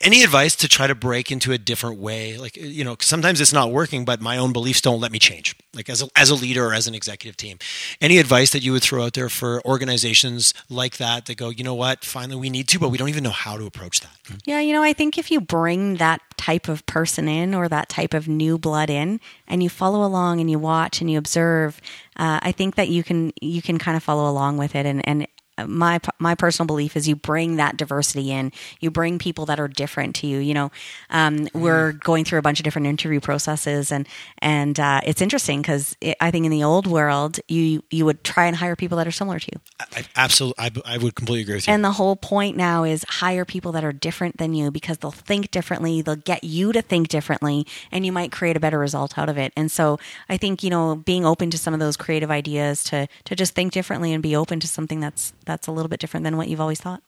Any advice to try to break into a different way? Like, you know, sometimes it's not working, but my own beliefs don't let me change. Like as a, as a leader or as an executive team, any advice that you would throw out there for organizations like that that go, you know what, finally we need to, but we don't even know how to approach that. Yeah, you know, I think if you bring that type of person in or that type of new blood in, and you follow along and you watch and you observe, uh, I think that you can you can kind of follow along with it. And and my my personal belief is you bring that diversity in. You bring people that are different to you. You know, um, we're going through a bunch of different interview processes, and and uh, it's interesting because I think in the old world, you you would try and hire people that are similar to you. I, I absolutely, I, I would completely agree with you. And the whole point now is hire people that are different than you because they'll think differently, they'll get you to think differently, and you might create a better result out of it. And so I think, you know, being open to some of those creative ideas to to just think differently and be open to something that's that's a little bit different than what you've always thought.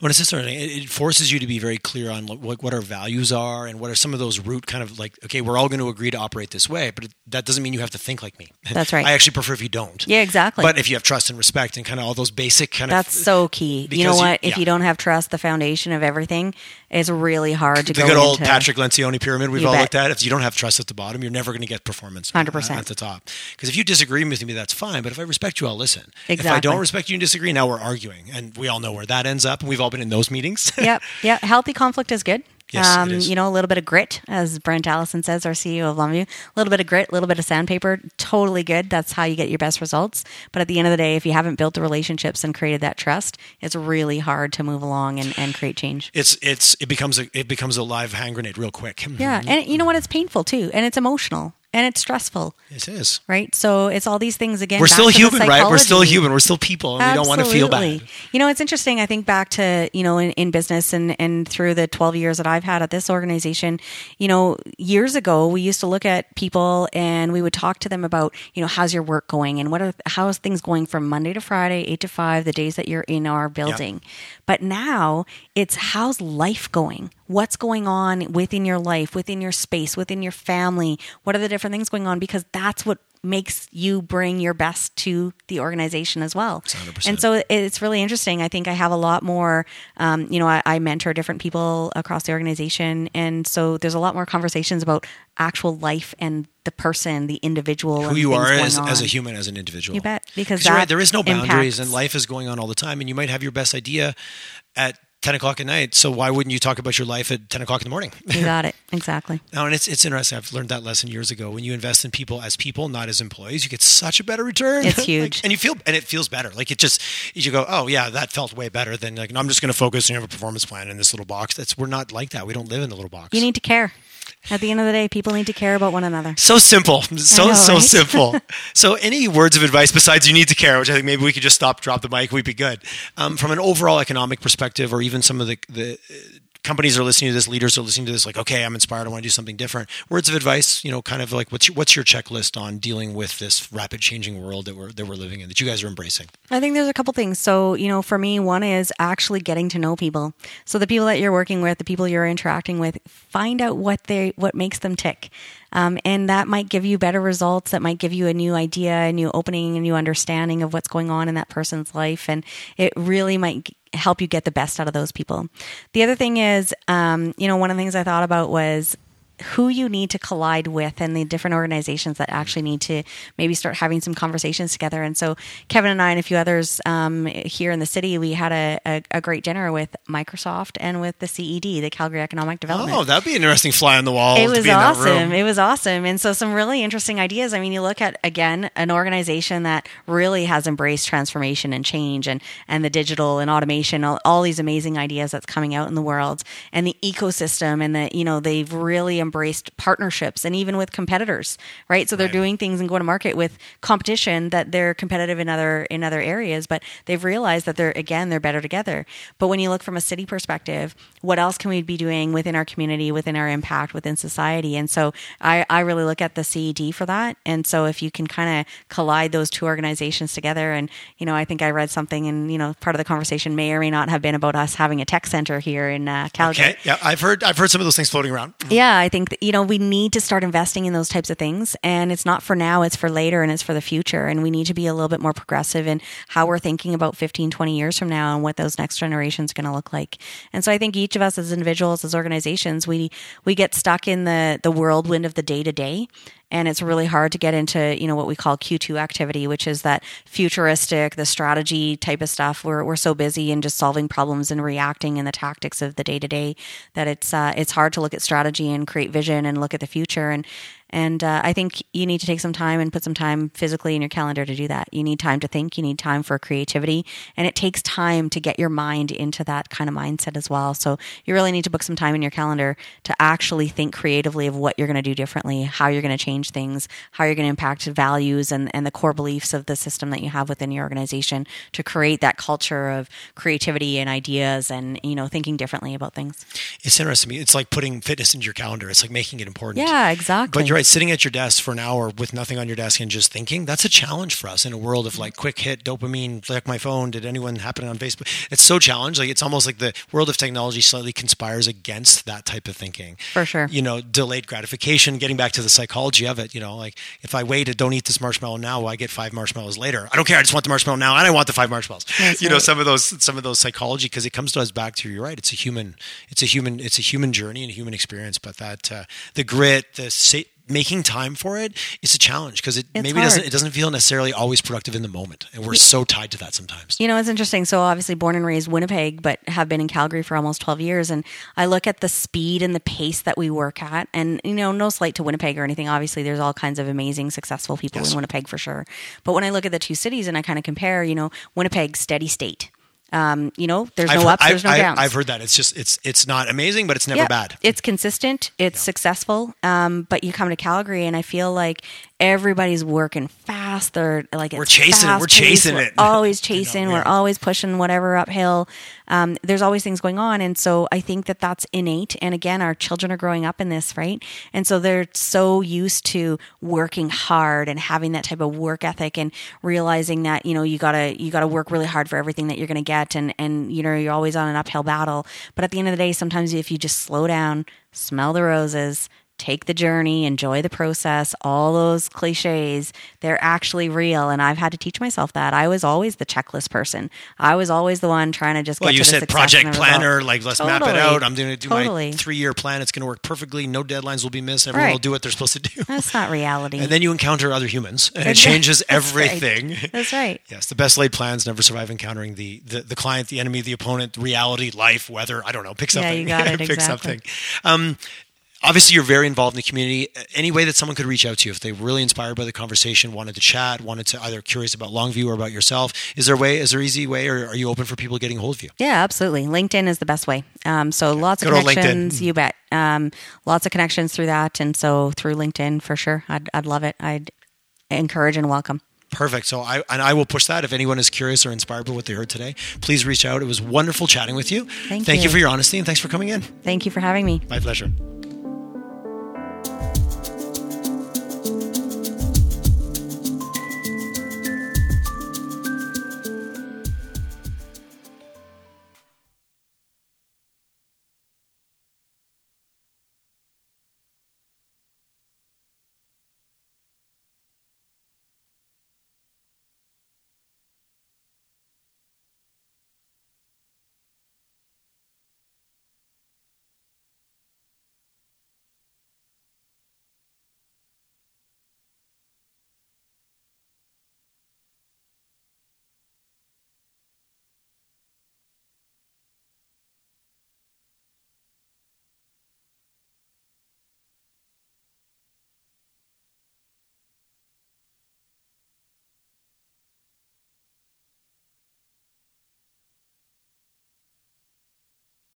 When it's this sort of thing, it, it forces you to be very clear on what, what our values are and what are some of those root kind of like okay we're all going to agree to operate this way but it, that doesn't mean you have to think like me That's right. [LAUGHS] i actually prefer if you don't Yeah, exactly. but if you have trust and respect and kind of all those basic kind That's of That's so key. You know you- what? if you don't have trust, the foundation of everything, is really hard to the go The good old into. Patrick Lencioni pyramid we've You all bet. looked at. If you don't have trust at the bottom, you're never going to get performance 100%. at the top. Because if you disagree with me, that's fine. But if I respect you, I'll listen. Exactly. If I don't respect you and disagree, now we're arguing, and we all know where that ends up. Up, and we've all been in those meetings. [LAUGHS] yep, yep. Healthy conflict is good. Yes, um. You know, a little bit of grit, as Brent Allison says, our CEO of Longview. A little bit of grit, a little bit of sandpaper, totally good. That's how you get your best results. But at the end of the day, if you haven't built the relationships and created that trust, it's really hard to move along and, and create change. it's it's it becomes a it becomes a live hand grenade real quick. Yeah, and you know what? It's painful too, and it's emotional, and it's stressful, it is. right? So it's all these things again. We're still human, right? We're still human. We're still people, and we don't want to feel bad. You know, it's interesting. I think back to, you know, in, in business and, and through the 12 years that I've had at this organization, you know, years ago, we used to look at people and we would talk to them about, you know, how's your work going and what are, how's things going from Monday to Friday, eight to five, the days that you're in our building. But now it's how's life going? What's going on within your life, within your space, within your family? What are the different things going on? Because that's what makes you bring your best to the organization as well. 100%. And so it's really interesting. I think I have a lot more, um, you know, I, I mentor different people across the organization. And so there's a lot more conversations about actual life and the person, the individual, Who you are as, as a human, as an individual. You bet, because you're right, there is no boundaries, impacts- and life is going on all the time. And you might have your best idea at ten o'clock at night. So why wouldn't you talk about your life at ten o'clock in the morning? [LAUGHS] You got it. [LAUGHS] Exactly. No, and it's it's interesting. I've learned that lesson years ago. When you invest in people as people, not as employees, you get such a better return. It's [LAUGHS] Like, huge. and you feel and it feels better. Like it just you go, oh yeah, that felt way better than like I'm just going to focus and have a performance plan in this little box. That's we're not like that. We don't live in the little box. You need to care. At the end of the day, people need to care about one another. so simple, so know, so right? simple. [LAUGHS] so, any words of advice besides you need to care, which I think maybe we could just stop, drop the mic, we'd be good. Um, from an overall economic perspective, or even some of the the companies are listening to this, leaders are listening to this, like, okay, I'm inspired, I want to do something different. Words of advice, you know, kind of like what's your, what's your checklist on dealing with this rapid changing world that we're that we're living in that you guys are embracing? I think there's a couple things. So, you know, for me, one is actually getting to know people. So the people that you're working with, the people you're interacting with, find out what they what makes them tick. Um, and that might give you better results. That might give you a new idea, a new opening, a new understanding of what's going on in that person's life. And it really might help you get the best out of those people. The other thing is, um, you know, one of the things I thought about was who you need to collide with and the different organizations that actually need to maybe start having some conversations together. And so Kevin and I and a few others um, here in the city, we had a, a, a great dinner with Microsoft and with the CED, the Calgary Economic Development. Oh, that'd be an interesting fly on the wall. It to was be in that awesome. room. It was awesome. And so some really interesting ideas. I mean, you look at again an organization that really has embraced transformation and change and and the digital and automation, all, all these amazing ideas that's coming out in the world and the ecosystem and the you know, they've really embraced partnerships and even with competitors, right? So they're Right. doing things and going to market with competition that they're competitive in other in other areas, but they've realized that they're again they're better together. But when you look from a city perspective, what else can we be doing within our community, within our impact, within society? And so I, I really look at the CED for that. And so if you can kind of collide those two organizations together, and you know, I think I read something, and you know, part of the conversation may or may not have been about us having a tech center here in uh, Calgary. Okay. Yeah, I've heard I've heard some of those things floating around. Yeah, I think that, you know we need to start investing in those types of things, and it's not for now; it's for later, and it's for the future. And we need to be a little bit more progressive in how we're thinking about 15, 20 years from now, and what those next generations are going to look like. And so, I think each of us, as individuals, as organizations, we we get stuck in the the whirlwind of the day to day, and it's really hard to get into you know what we call Q2 activity, which is that futuristic, the strategy type of stuff. We're we're so busy in just solving problems and reacting in the tactics of the day to day that it's uh, it's hard to look at strategy and create vision and look at the future and and uh, I think you need to take some time and put some time physically in your calendar to do that. You need time to think. You need time for creativity, and it takes time to get your mind into that kind of mindset as well. So you really need to book some time in your calendar to actually think creatively of what you're going to do differently, how you're going to change things, how you're going to impact values and, and the core beliefs of the system that you have within your organization to create that culture of creativity and ideas and you know thinking differently about things. It's interesting. It's like putting fitness into your calendar. It's like making it important. Yeah, exactly. But you're right. Sitting at your desk for an hour with nothing on your desk and just thinking, that's a challenge for us in a world of like quick hit dopamine, check my phone. Did anyone happen on Facebook? It's so challenged. Like it's almost like the world of technology slightly conspires against that type of thinking. For sure. You know, delayed gratification, getting back to the psychology of it, you know, like if I wait and don't eat this marshmallow now, I get five marshmallows later. I don't care. I just want the marshmallow now and I want the five marshmallows. That's you know, some of those some of those psychology because it comes to us back to you're right. It's a human it's a human it's a human journey and a human experience. But that uh, the grit, the sa- making time for it, it's a challenge because it It's maybe doesn't it doesn't feel necessarily always productive in the moment, and we're so tied to that sometimes. You know, it's interesting. So, obviously, born and raised Winnipeg, but have been in Calgary for almost 12 years. And I look at the speed and the pace that we work at. And, you know, no slight to Winnipeg or anything. Obviously, there's all kinds of amazing, successful people Yes. in Winnipeg for sure. But when I look at the two cities and I kind of compare, you know, Winnipeg, steady state. Um, you know, there's no I've, ups, I've, there's no I've- downs. I've heard that it's just it's it's not amazing, but it's never Yeah, bad. It's consistent. It's successful. Um, but you come to Calgary, and I feel like everybody's working fast. They're like We're chasing it. We're chasing We're it. [LAUGHS] Always chasing. yeah. We're always pushing whatever uphill. Um, there's always things going on, and so I think that that's innate. And again, our children are growing up in this, right? And so they're so used to working hard and having that type of work ethic, and realizing that you know you gotta you gotta work really hard for everything that you're gonna get, and and you know you're always on an uphill battle. But at the end of the day, sometimes if you just slow down, smell the roses. Take the journey, enjoy the process. All those cliches, they're actually real. And I've had to teach myself that. I was always the checklist person. I was always the one trying to just Well, get you said project the result. planner, like let's map it out. I'm going to do Totally. my three year plan. It's going to work perfectly. No deadlines will be missed. Everyone Right. will do what they're supposed to do. That's not reality. And then you encounter other humans, and it changes [LAUGHS] That's right. everything. That's right. Yes, the best laid plans never survive encountering the, the, the client, the enemy, the opponent, reality, life, weather. I don't know. Pick something. Yeah, you got [LAUGHS] it, Pick exactly. something. Um, obviously, you're very involved in the community. Any way that someone could reach out to you if they were really inspired by the conversation, wanted to chat, wanted to either curious about Longview or about yourself, is there a way? Is there easy way, or are you open for people getting a hold of you? Yeah, absolutely. LinkedIn is the best way. Um, so lots of Good connections. You bet. Um, lots of connections through that, and so through LinkedIn for sure. I'd I'd love it. I'd encourage and welcome. Perfect. So I and I will push that. If anyone is curious or inspired by what they heard today, please reach out. It was wonderful chatting with you. Thank Thank you you. for your honesty and thanks for coming in. Thank you for having me. My pleasure.